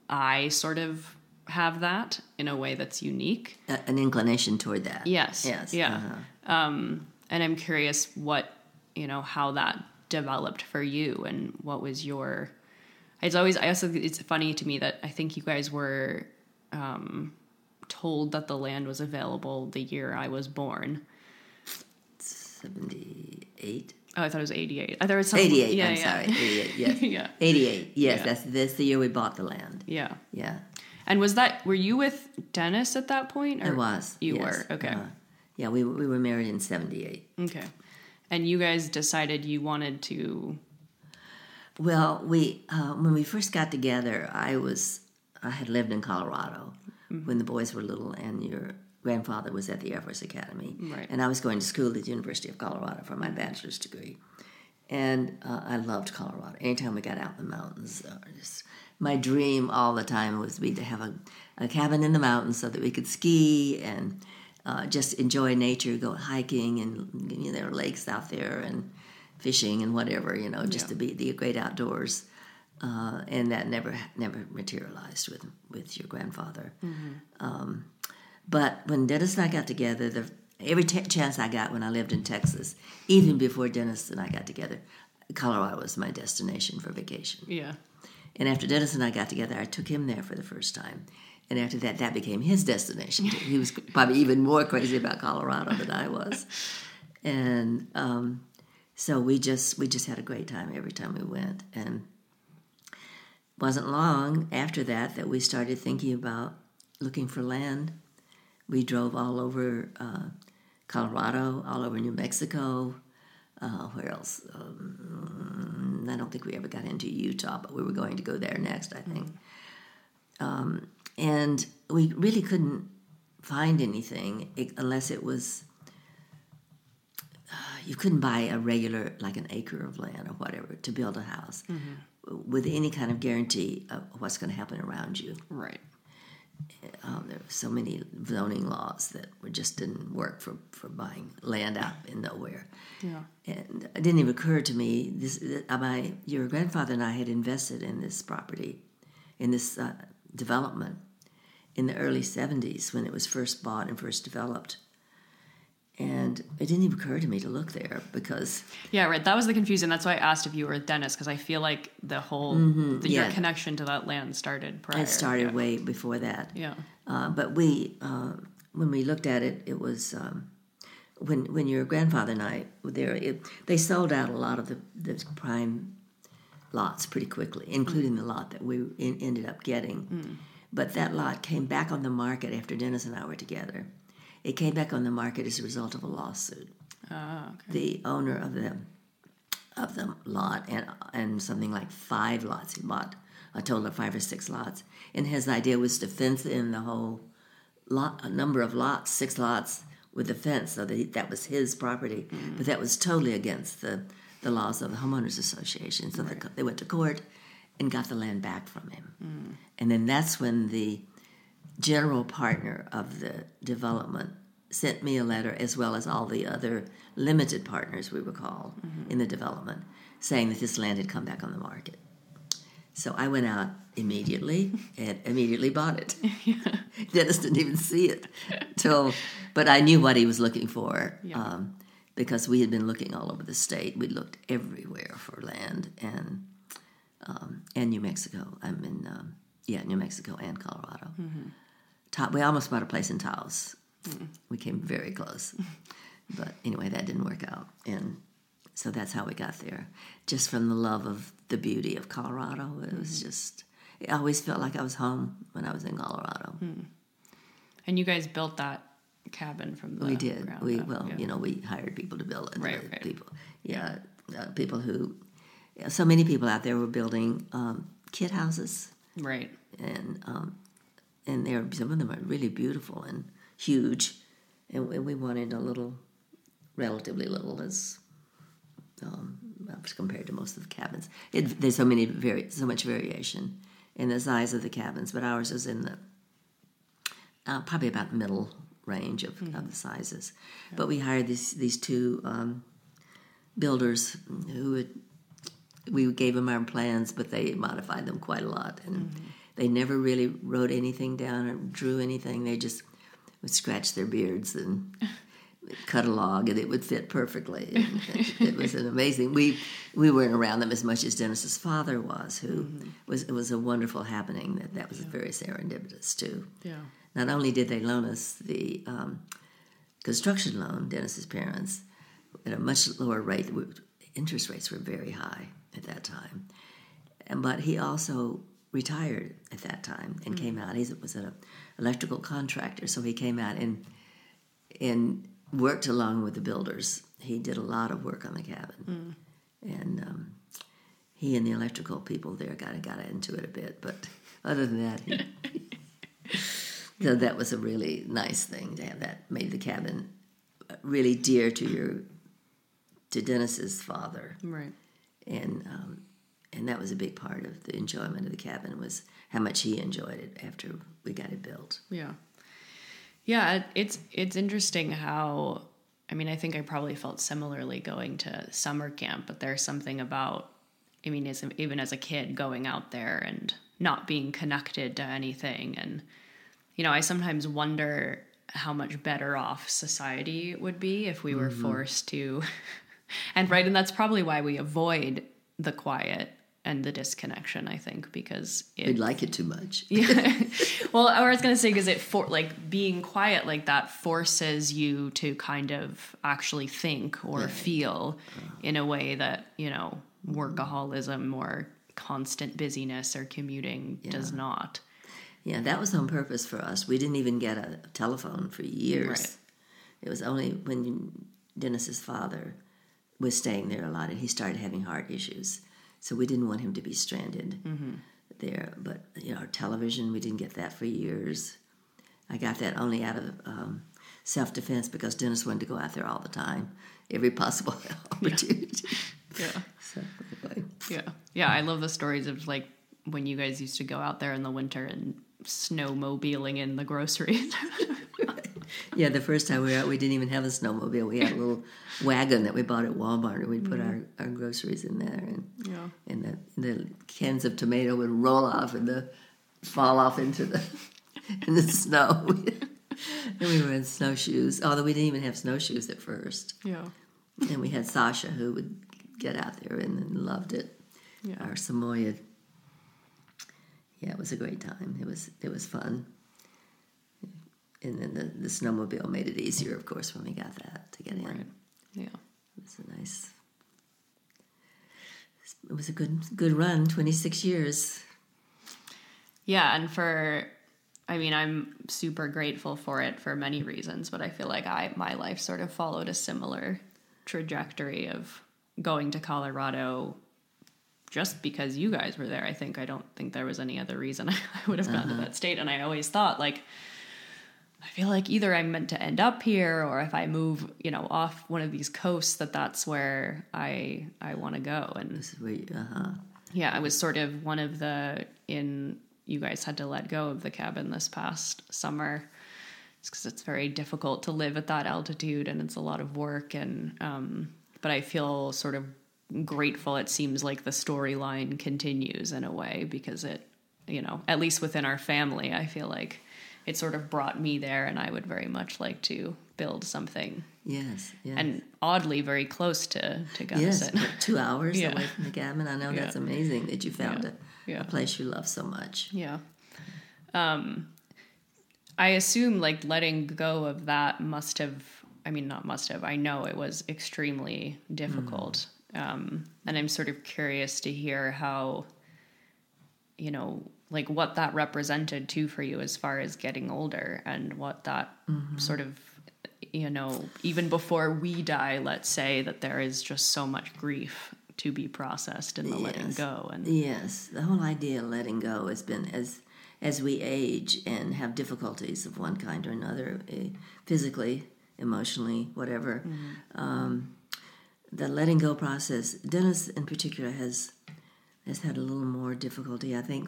I sort of have that in a way that's unique. A- an inclination toward that. Yes. Yes. Yeah. uh-huh. Um, and I'm curious what, you know, how that developed for you and what was your. It's always, I also, it's funny to me that I think you guys were um, told that the land was available the year I was born. Seventy-eight. Oh, I thought it was 88. I thought it was something. 88, Yeah, I'm yeah. sorry. 88, yes. Yeah. 88, yes. Yeah. That's, that's the year we bought the land. Yeah. Yeah. And was that, were you with Dennis at that point? I was. You yes. were, okay. Uh-huh. Yeah, we, we were married in 78. Okay. And you guys decided you wanted to. Well, we uh, when we first got together, I was I had lived in Colorado Mm-hmm. when the boys were little, and your grandfather was at the Air Force Academy, Right. and I was going to school at the University of Colorado for my bachelor's degree, and uh, I loved Colorado. Anytime we got out in the mountains, uh, just my dream all the time was be to have a, a cabin in the mountains so that we could ski and uh, just enjoy nature, go hiking, and you know, there are lakes out there and fishing and whatever, you know, just Yeah. to be the great outdoors. Uh, and that never never materialized with with your grandfather. Um, but when Dennis and I got together, the every chance I got when I lived in Texas, even before Dennis and I got together, Colorado was my destination for vacation. Yeah. And after Dennis and I got together, I took him there for the first time. And after that, that became his destination. he was probably even more crazy about Colorado than I was. And um, so we just we just had a great time every time we went. And wasn't long after that that we started thinking about looking for land. We drove all over uh, Colorado, all over New Mexico. Uh, where else? Um, I don't think we ever got into Utah, but we were going to go there next, I think. Um, and we really couldn't find anything unless it was. Uh, you couldn't buy a regular, like an acre of land or whatever, to build a house with any kind of guarantee of what's going to happen around you. Right. Um, there were so many zoning laws that were just didn't work for, for buying land out in nowhere. Yeah. And it didn't even occur to me. This, that my your grandfather and I had invested in this property, in this uh, development, in the early '70s when it was first bought and first developed. And it didn't even occur to me to look there because Yeah, right. That was the confusion. That's why I asked if you were Dennis because I feel like the whole the, your Mm-hmm. yeah. connection to that land started prior. it started Yeah. way before that. Yeah. Uh, but we, uh, when we looked at it, it was um, when when your grandfather and I were there. It, they sold out a lot of the, the prime lots pretty quickly, including the lot that we in, ended up getting. But that lot came back on the market after Dennis and I were together. It came back on the market as a result of a lawsuit. Ah, okay. The owner of the of the lot and and something like five lots. He bought a total of five or six lots, and his idea was to fence in the whole lot, a number of lots, six lots with a fence, so that he, that was his property. But that was totally against the the laws of the homeowners association. So they, they went to court and got the land back from him, and then that's when the general partner of the development sent me a letter as well as all the other limited partners we were called in the development saying that this land had come back on the market. So i went out immediately and immediately bought it. Dennis didn't even see it till but i knew what he was looking for um, because we had been looking all over the state. We looked everywhere for land and um, and new mexico. I'm in um, yeah new mexico and colorado. Ta- we almost bought a place in Taos. We came very close. but anyway, that didn't work out. And so that's how we got there. Just from the love of the beauty of Colorado. It was just, I always felt like I was home when I was in Colorado. And you guys built that cabin from the We did. ground We, up, well, yeah. you know, we hired people to build it. Right, right. People, yeah, uh, people who, yeah, so many people out there were building um, kit houses. Right. and um, and they're some of them are really beautiful and huge, and we, wanted a little, relatively little as um, compared to most of the cabins. It, there's so many vari- so much variation in the size of the cabins, but ours is in the uh, probably about middle range of, of the sizes. But we hired these these two um, builders who would we gave them our plans, but they modified them quite a lot, and they never really wrote anything down or drew anything. They just would scratch their beards and cut a log, and it would fit perfectly. It, it was an amazing. We we weren't around them as much as Dennis's father was, who was it was a wonderful happening. That that was very serendipitous too. Yeah. Not only did they loan us the um, construction loan, Dennis's parents, at a much lower rate, interest rates were very high at that time. And, but he also retired at that time and came out. He was an electrical contractor, so he came out and and worked along with the builders. He did a lot of work on the cabin, and um, he and the electrical people there got got into it a bit. But other than that, he, so that was a really nice thing to have that made the cabin really dear to your to Dennis's father Right. and um, and that was a big part of the enjoyment of the cabin was how much he enjoyed it after we got it built. Yeah. Yeah, it's it's interesting how I mean, I think I probably felt similarly going to summer camp, but there's something about I mean, as, even as a kid going out there and not being connected to anything and you know, I sometimes wonder how much better off society would be if we were mm-hmm. forced to and right and that's probably why we avoid the quiet and the disconnection, I think, because it We'd like it too much. yeah. well, I was gonna say because it for like being quiet like that forces you to kind of actually think or feel uh. in a way that you know mm-hmm. workaholism or constant busyness or commuting does not. Yeah, that was on purpose for us. We didn't even get a telephone for years. Right. It was only when Dennis's father was staying there a lot and he started having heart issues. So we didn't want him to be stranded there. But, you know, our television, we didn't get that for years. I got that only out of um, self defense because Dennis wanted to go out there all the time, every possible opportunity. Yeah. So, anyway. Yeah. Yeah. I love the stories of like when you guys used to go out there in the winter and snowmobiling in the groceries. Yeah, the first time we were out, we didn't even have a snowmobile. We had a little wagon that we bought at Walmart, and we'd put our, our groceries in there, and Yeah. and the, the cans of tomato would roll off and the fall off into the in the snow. and we were in snowshoes, although we didn't even have snowshoes at first. yeah. And we had Sasha who would get out there and, and loved it. Yeah. Our Samoyed. Yeah, it was a great time. It was it was fun. And then the, the snowmobile made it easier, of course, when we got that to get in. Right. Yeah. It was a nice. It was a good good run. Twenty six years. Yeah, and for I mean, I'm super grateful for it for many reasons, but I feel like I my life sort of followed a similar trajectory of going to Colorado just because you guys were there. I think I don't think there was any other reason I would have gone to uh-huh. that state and I always thought like I feel like either I'm meant to end up here or if I move, you know, off one of these coasts that that's where I I want to go and This is where you, uh-huh. yeah, I was sort of one of the in you guys had to let go of the cabin this past summer because it's very difficult to live at that altitude and it's a lot of work and um, but I feel sort of grateful. It seems like the storyline continues in a way because it you know at least within our family, I feel like it sort of brought me there, and I would very much like to build something Yes, yes. and oddly very close to to yes, Gunnison. but two hours Yeah. away from the cabin. I know Yeah. that's amazing that you found Yeah. a, Yeah. a place you love so much. Yeah. Um, I assume like letting go of that must have, I mean, not must have, I know it was extremely difficult. Um, and I'm sort of curious to hear how, you know, like what that represented too for you as far as getting older and what that sort of, you know, even before we die, let's say that there is just so much grief to be processed in the letting go. And Yes, the whole idea of letting go has been as as we age and have difficulties of one kind or another, eh, physically, emotionally, whatever. Um, the letting go process, Dennis in particular has has had a little more difficulty, I think,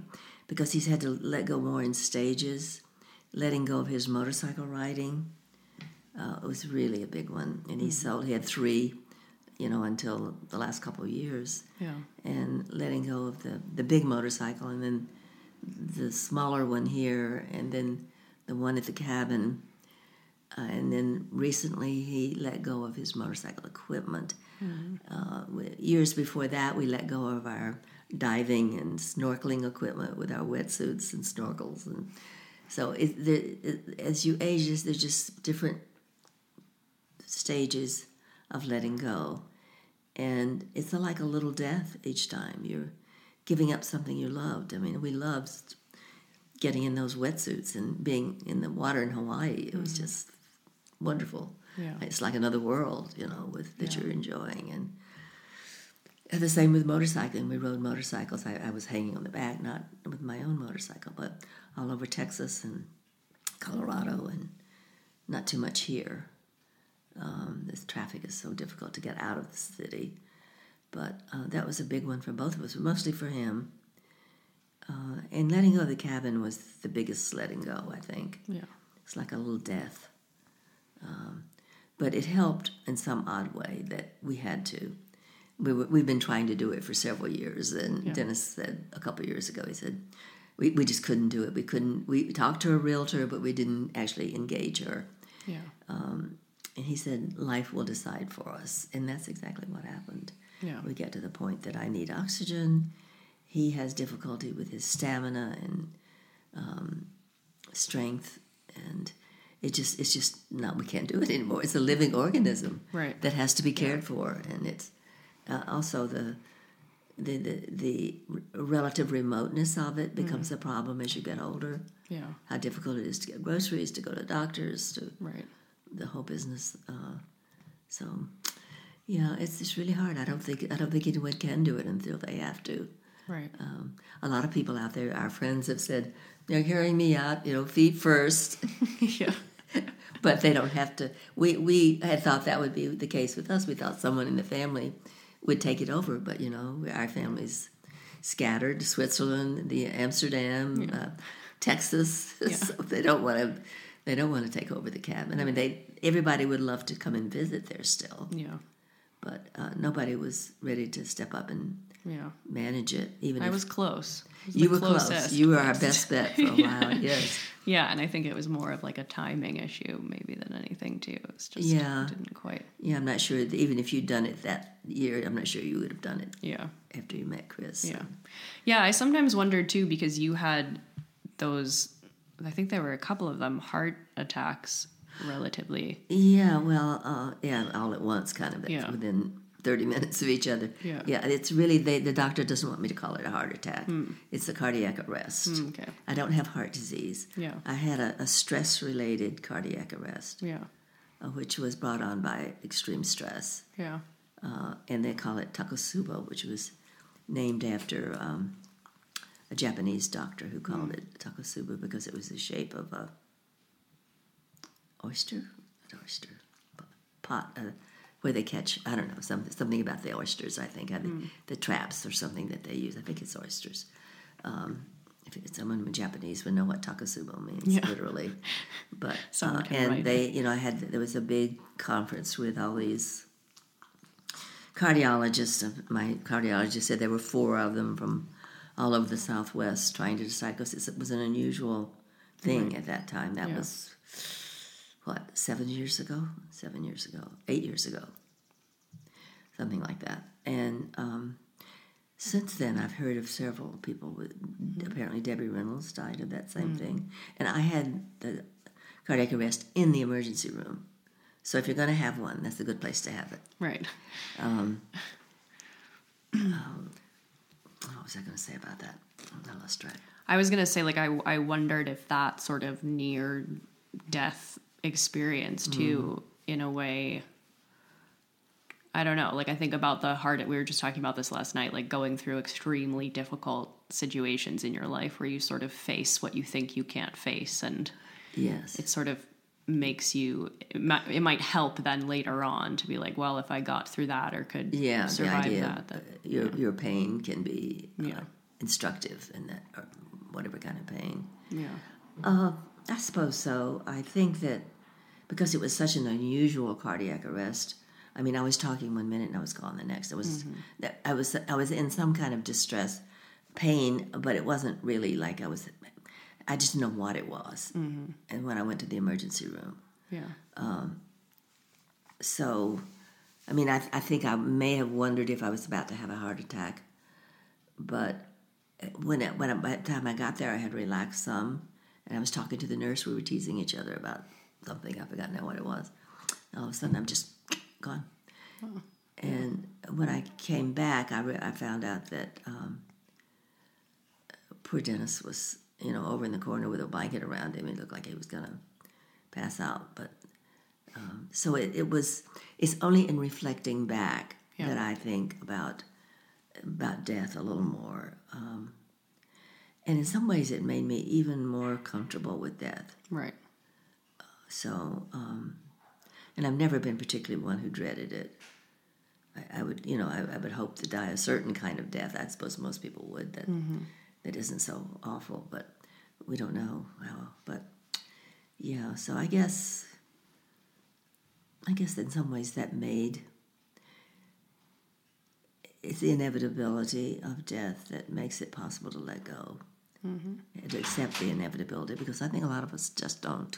because he's had to let go more in stages. Letting go of his motorcycle riding uh, was really a big one, and he sold. He had three, you know, until the last couple of years yeah. and letting go of the, the big motorcycle and then the smaller one here and then the one at the cabin uh, and then recently he let go of his motorcycle equipment uh, years before that we let go of our diving and snorkeling equipment with our wetsuits and snorkels and so it, the, it, as you age there's just different stages of letting go and it's like a little death each time you're giving up something you loved. I mean, we loved getting in those wetsuits and being in the water in Hawaii. It was mm-hmm. just wonderful. Yeah. It's like another world, you know, with that you're enjoying. And the same with motorcycling. We rode motorcycles. I, I was hanging on the back, not with my own motorcycle, but all over Texas and Colorado, and not too much here. Um, this traffic is so difficult to get out of the city. But uh, that was a big one for both of us, mostly for him. Uh, and letting go of the cabin was the biggest letting go, I think. Yeah. It's like a little death. Um, but it helped in some odd way that we had to. We were, we've been trying to do it for several years, and Yeah. Dennis said a couple of years ago, he said, we, we just couldn't do it. We couldn't, we talked to a realtor, but we didn't actually engage her. Yeah. And he said, life will decide for us. And that's exactly what happened. Yeah. We get to the point that I need oxygen. He has difficulty with his stamina and um, strength. And it just, it's just not, we can't do it anymore. It's a living organism Right. that has to be cared for. And it's uh, also the, the, the, the relative remoteness of it becomes a problem as you get older. Yeah. How difficult it is to get groceries, to go to doctors, to Right. the whole business. Uh, so, yeah, it's it's really hard. I don't think I don't think anyone can do it until they have to. Right. Um, a lot of people out there, our friends, have said they're carrying me out, you know, feet first, yeah. but they don't have to. We we had thought that would be the case with us. We thought someone in the family would take it over, but you know, our family's scattered: to Switzerland, the Amsterdam, uh, Texas. so they don't want to. They don't want to take over the cabin. I mean, they everybody would love to come and visit there still, Yeah. but uh, nobody was ready to step up and Yeah. manage it. Even I if was close. You were close, you were our best bet for a while. Yes. Yeah, and I think it was more of like a timing issue maybe than anything too. It's just Yeah. didn't quite. Yeah, I'm not sure. that Even if you'd done it that year, I'm not sure you would have done it Yeah. after you met Chris. Yeah. Yeah, I sometimes wondered too because you had those I think there were a couple of them heart attacks relatively. Yeah, well, uh, yeah, all at once, kind of Yeah. within 30 minutes of each other. Yeah. Yeah, it's really, they, the doctor doesn't want me to call it a heart attack. It's a cardiac arrest. Mm, okay. I don't have heart disease. Yeah. I had a, a stress related cardiac arrest, Yeah. uh, which was brought on by extreme stress. Yeah. uh, and they call it Takotsubo, which was named after um, a Japanese doctor who called Hmm. it Takotsubo because it was the shape of a oyster, Not oyster pot uh, where they catch. I don't know something something about the oysters. I think I think Hmm. the traps or something that they use. I think it's oysters. Um, if it's someone in Japanese would know what takotsubo means Yeah. literally, but uh, and they, you know, I had there was a big conference with all these cardiologists. My cardiologist said there were four of them from all over the Southwest trying to decide because it was an unusual thing at that time. That Yeah. was what seven years ago, seven years ago, eight years ago, something like that. And um, since then, I've heard of several people with. Apparently, Debbie Reynolds died of that same hmm. thing, and I had the cardiac arrest in the emergency room. So if you're going to have one, that's a good place to have it. Right. Um, um, what was I going to say about that? I lost track. I was gonna say, like, I I wondered if that sort of near death experience too, in a way. I don't know. Like, I think about the heart. We were just talking about this last night. Like going through extremely difficult situations in your life where you sort of face what you think you can't face, and Yes. it sort of makes you. It might, it might help then later on to be like, well, if I got through that or could yeah, survive that, that uh, your your pain can be uh, Yeah. instructive in that, or whatever kind of pain. yeah, Uh, I suppose so. I think that because it was such an unusual cardiac arrest. I mean, I was talking one minute and I was gone the next. I was mm-hmm. that I was I was in some kind of distress, pain, but it wasn't really like I was. I just didn't know what it was. Mm-hmm. And when I went to the emergency room, yeah, um, so I mean, I I think I may have wondered if I was about to have a heart attack, but when it, when I, by the time I got there, I had relaxed some, and I was talking to the nurse. We were teasing each other about something. I forgot now what it was. All of a sudden, I'm just gone. And when I came back, I, re- I found out that um, poor Dennis was, you know, over in the corner with a blanket around him. He looked like he was gonna pass out. But um, so it, it was. It's only in reflecting back Yeah. that I think about about death a little more. Um, and in some ways, it made me even more comfortable with death. right, So, um, and I've never been particularly one who dreaded it. I, I would, you know, I, I would hope to die a certain kind of death. I suppose most people would that that isn't so awful, but we don't know how. But yeah, so I guess, I guess in some ways that made it's the inevitability of death that makes it possible to let go and to accept the inevitability because I think a lot of us just don't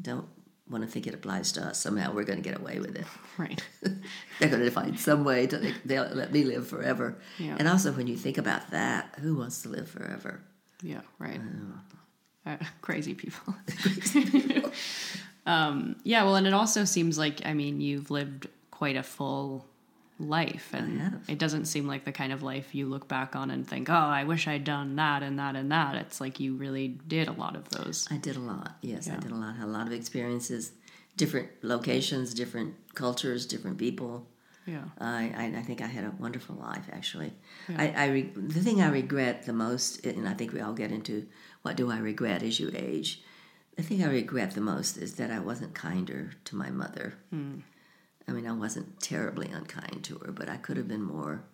don't want to think it applies to us. Somehow we're going to get away with it. Right. They're going to find some way to they'll let me live forever. Yeah. And also, when you think about that, who wants to live forever? Yeah, right. Uh, crazy people. um, yeah, well, and it also seems like, I mean, you've lived quite a full life, and have. it doesn't seem like the kind of life you look back on and think, oh, I wish I'd done that and that and that. It's like you really did a lot of those. I did a lot. Yes, I did a lot. Had a lot of experiences, different locations, different cultures, different people. Yeah. I, I, I think I had a wonderful life, actually. I, I re, the thing I regret the most, and I think we all get into what do I regret as you age. The thing I regret the most is that I wasn't kinder to my mother. Hmm. I mean, I wasn't terribly unkind to her, but I could have been more.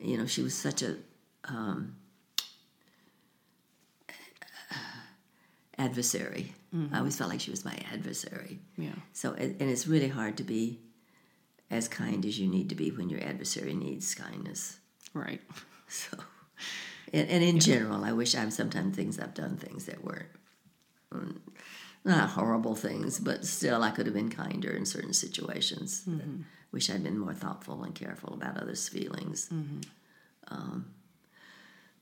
You know, she was such a um, adversary. I always felt like she was my adversary. Yeah. So, and and it's really hard to be as kind as you need to be when your adversary needs kindness. Right. So, and, and in general, I wish I've sometimes things I've done things that weren't mm, not horrible things, but still I could have been kinder in certain situations. Wish I'd been more thoughtful and careful about others' feelings. Um,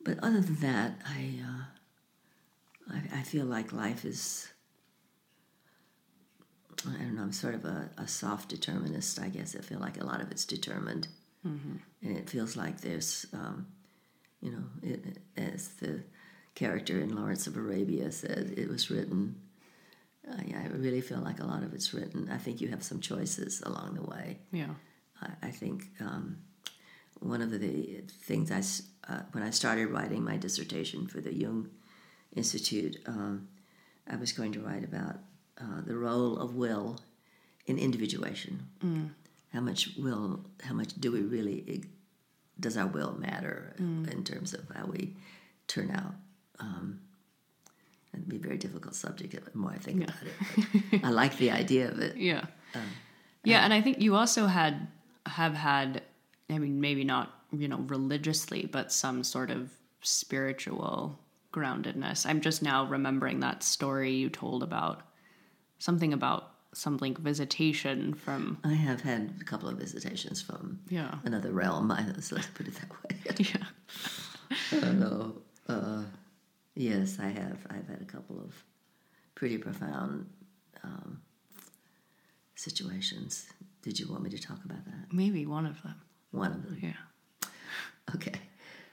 but other than that, I, uh, I I feel like life is. I don't know. I'm sort of a, a soft determinist. I guess I feel like a lot of it's determined, and it feels like there's, um, you know, it, as the character in Lawrence of Arabia said, it was written. I, I really feel like a lot of it's written. I think you have some choices along the way. Yeah. I, I think um, one of the things I, uh, when I started writing my dissertation for the Jung Institute, um, I was going to write about uh, the role of will in individuation. How much will, how much do we really, does our will matter in terms of how we turn out? Um, it'd be a very difficult subject the more I think about it. I like the idea of it. Yeah. yeah, and I think you also had have had I mean maybe not, you know, religiously, but some sort of spiritual groundedness. I'm just now remembering that story you told about something about some like visitation from I have had a couple of visitations from Yeah. another realm. I, so let's put it that way. Yeah. I don't know. Uh, yes, I have. I've had a couple of pretty profound um, situations. Did you want me to talk about that? Maybe one of them. One of them. Yeah. Okay.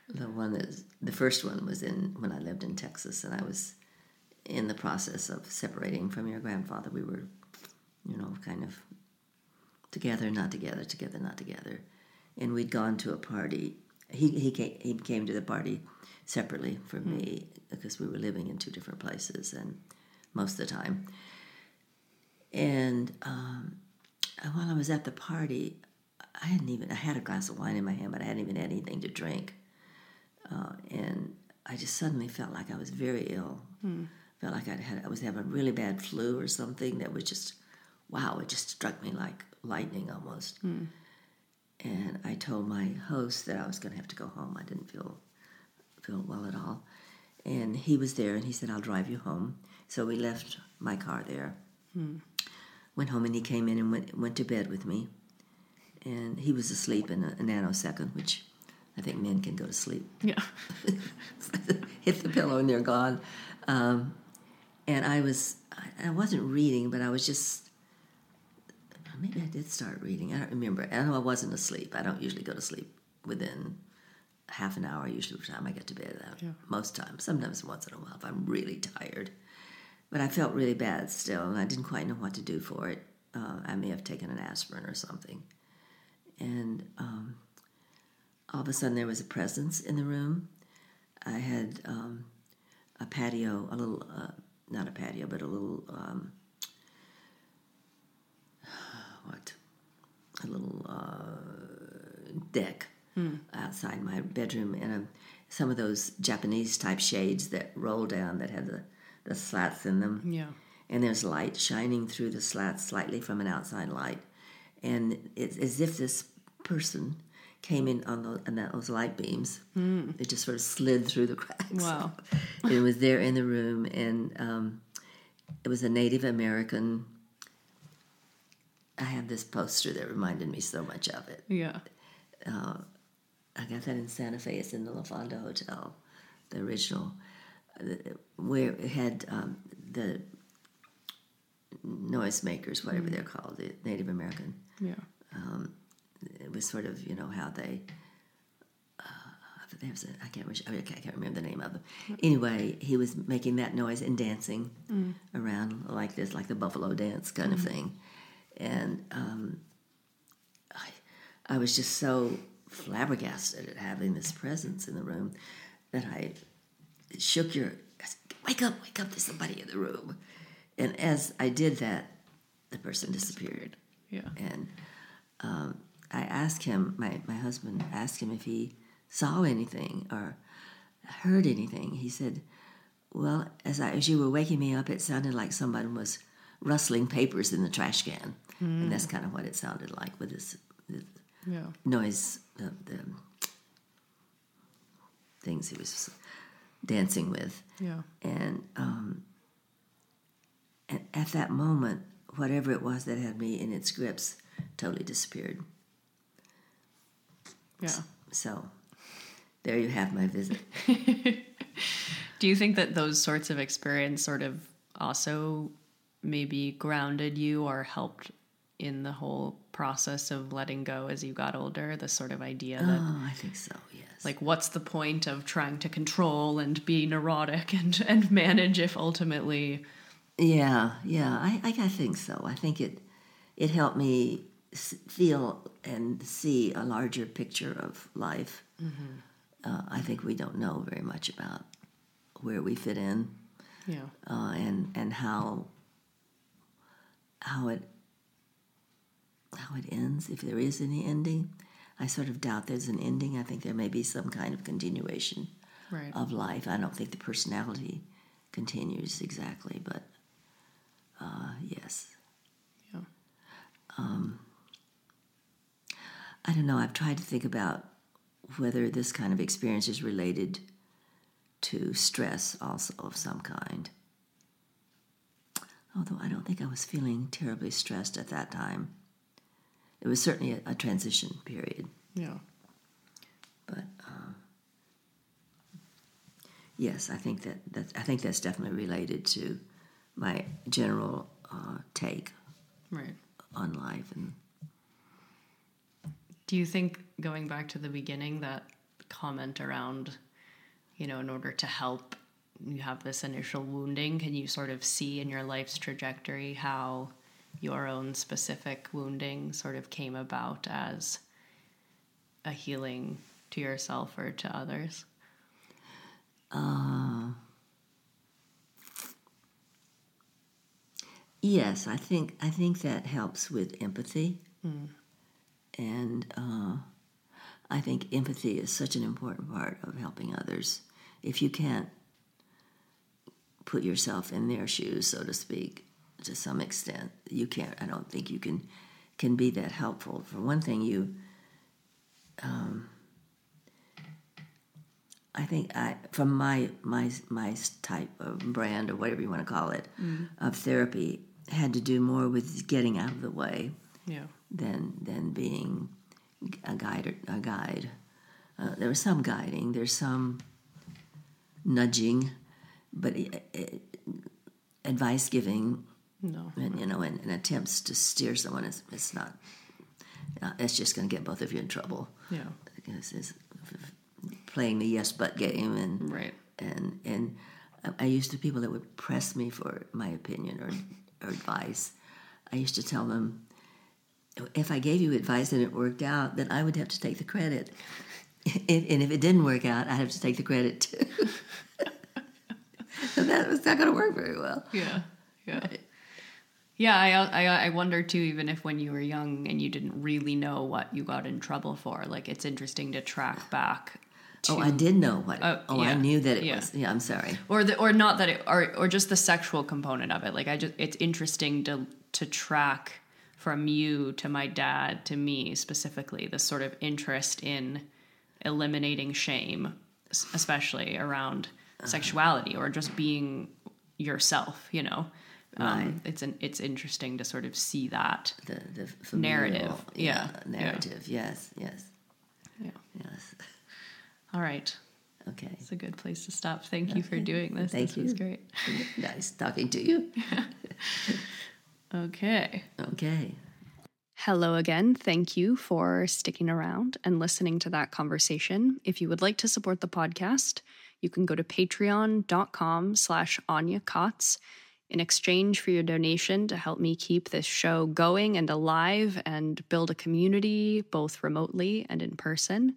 The one that the first one was in when I lived in Texas, and I was in the process of separating from your grandfather. We were, you know, kind of together, not together, together, not together, and we'd gone to a party. He he came, he came to the party separately for me because we were living in two different places, and most of the time. And um, while I was at the party, I hadn't even I had a glass of wine in my hand, but I hadn't even had anything to drink. Uh, and I just suddenly felt like I was very ill. Felt like I had I was having a really bad flu or something that was just wow, it just struck me like lightning almost. And I told my host that I was going to have to go home. I didn't feel feel well at all. And he was there, and he said, "I'll drive you home." So we left my car there. Went home, and he came in and went went to bed with me and he was asleep in a, a nanosecond, which I think men can go to sleep. Yeah. Hit the pillow and they're gone. Um, and I was, I, I wasn't reading, but I was just, maybe I did start reading. I don't remember. I know I wasn't asleep. I don't usually go to sleep within half an hour, usually by the time I get to bed. Uh, Most times, sometimes once in a while if I'm really tired. But I felt really bad still, and I didn't quite know what to do for it. Uh, I may have taken an aspirin or something. And um, all of a sudden, there was a presence in the room. I had um, a patio, a little, uh, not a patio, but a little, um, what? a little uh, deck outside my bedroom, and um, some of those Japanese type shades that roll down that have the, the slats in them. Yeah. And there's light shining through the slats slightly from an outside light, and it's as if this person came in on, the, on those light beams. Mm. It just sort of slid through the cracks. Wow. it was there in the room, and um, it was a Native American. I have this poster that reminded me so much of it. Yeah. I got that in Santa Fe. It's in the La Fonda Hotel, the original, uh, where it had um, the noisemakers, whatever they're called, the Native American. Yeah. It was sort of you know how they. Uh, they have, I can't. I mean, I can't remember the name of them. Anyway, he was making that noise and dancing around like this, like the buffalo dance kind of thing, and um, I, I was just so flabbergasted at having this presence in the room that I shook your I said, wake up, wake up, there's somebody in the room. And as I did that, the person disappeared. Yeah. And um, I asked him, my, my husband asked him if he saw anything or heard anything. He said, Well, as, I, as you were waking me up, it sounded like someone was rustling papers in the trash can. And that's kind of what it sounded like with this, this Yeah. noise, the, the things he was dancing with. Yeah. And, um, and at that moment, whatever it was that had me in its grips totally disappeared. Yeah. So there you have my visit. Do you think that those sorts of experience sort of also maybe grounded you or helped in the whole process of letting go as you got older? The sort of idea that Oh, I think so, yes. like what's the point of trying to control and be neurotic and and manage if ultimately Yeah, yeah, I, I, I think so. I think it it helped me feel and see a larger picture of life. Uh, I think we don't know very much about where we fit in yeah uh, and and how how it how it ends if there is any ending. I sort of doubt there's an ending. I think there may be some kind of continuation right of life. I don't think the personality continues exactly, but uh, yes. yeah I don't know. I've tried to think about whether this kind of experience is related to stress also of some kind. Although I don't think I was feeling terribly stressed at that time. It was certainly a, a transition period, yeah. But uh, yes, I think that, that I think that's definitely related to my general uh, take right. on life and Do you think going back to the beginning that comment around, you know, in order to help you have this initial wounding, can you sort of see in your life's trajectory how your own specific wounding sort of came about as a healing to yourself or to others? Yes, I think I think that helps with empathy, and uh, I think empathy is such an important part of helping others. If you can't put yourself in their shoes, so to speak, to some extent, you can't. I don't think you can can be that helpful. For one thing, you. Um, I think I, from my my my type of brand or whatever you want to call it of therapy had to do more with getting out of the way Yeah. than than being a guide a guide. Uh, there was some guiding, there's some nudging, but uh, uh, advice giving No. and you know and, and attempts to steer someone is it's not. Uh, it's just going to get both of you in trouble. Yeah. Because it's playing the yes but game and Right. and and I- used to people that would press me for my opinion or, or advice. I used to tell them if I gave you advice and it worked out, then I would have to take the credit. And if it didn't work out, I'd have to take the credit too. and that was not going to work very well. Yeah. Yeah. Yeah, I, I I wonder too. Even if when you were young and you didn't really know what you got in trouble for, like it's interesting to track back. oh, I did know what. Oh, oh, I knew that it Yeah. was. Yeah, I'm sorry. or the or not that it or or just the sexual component of it like i just it's interesting to to track from you to my dad to me specifically this sort of interest in eliminating shame especially around uh-huh. sexuality or just being yourself you know um, it's an it's interesting to sort of see that The the familial, Narrative, yeah, yeah. narrative. Yes, yes, yeah yes. all right Okay. it's a good place to stop thank you for doing this Thank this was you. great Nice talking to you. okay Okay. Hello again. Thank you for sticking around and listening to that conversation. If you would like to support the podcast, you can go to patreon.com slash Anya Kaats in exchange for your donation to help me keep this show going and alive and build a community both remotely and in person.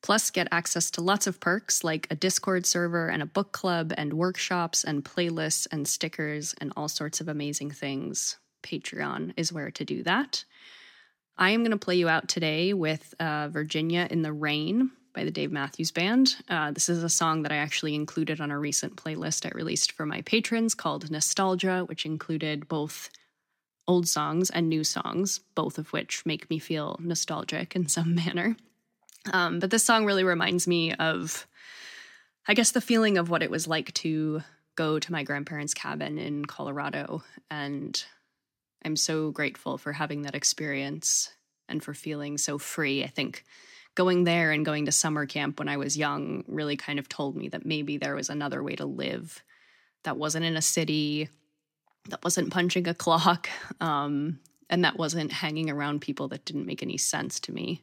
Plus, get access to lots of perks like a Discord server and a book club and workshops and playlists and stickers and all sorts of amazing things. Patreon is where to do that. I am going to play you out today with uh, Virginia in the Rain by the Dave Matthews Band. Uh, this is a song that I actually included on a recent playlist I released for my patrons called Nostalgia, which included both old songs and new songs, both of which make me feel nostalgic in some manner. Um, but this song really reminds me of, I guess, the feeling of what it was like to go to my grandparents' cabin in Colorado. And I'm so grateful for having that experience and for feeling so free. I think going there and going to summer camp when I was young really kind of told me that maybe there was another way to live that wasn't in a city, that wasn't punching a clock, um, and that wasn't hanging around people that didn't make any sense to me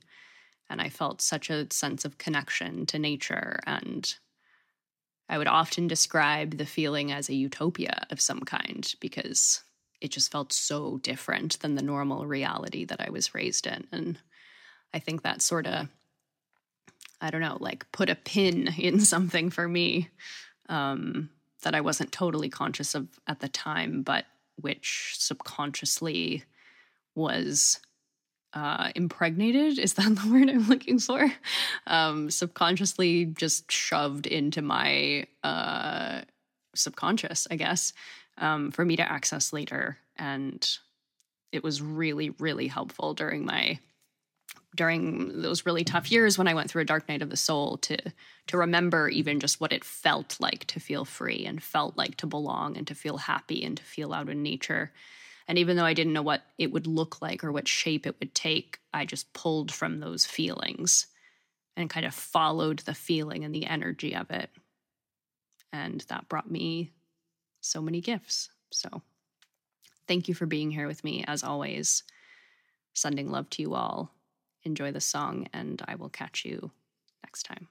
and I felt such a sense of connection to nature. And I would often describe the feeling as a utopia of some kind because it just felt so different than the normal reality that I was raised in. And I think that sort of, I don't know, like put a pin in something for me um, that I wasn't totally conscious of at the time, but which subconsciously was uh, impregnated. Is that the word i'm looking for? Um, subconsciously just shoved into my uh, subconscious i guess um, for me to access later. And it was really really helpful during my during those really tough years when i went through a dark night of the soul to to remember even just what it felt like to feel free and felt like to belong and to feel happy and to feel out in nature and even though I didn't know what it would look like or what shape it would take, I just pulled from those feelings and kind of followed the feeling and the energy of it. And that brought me so many gifts. So thank you for being here with me as always. Sending love to you all. Enjoy the song, and I will catch you next time.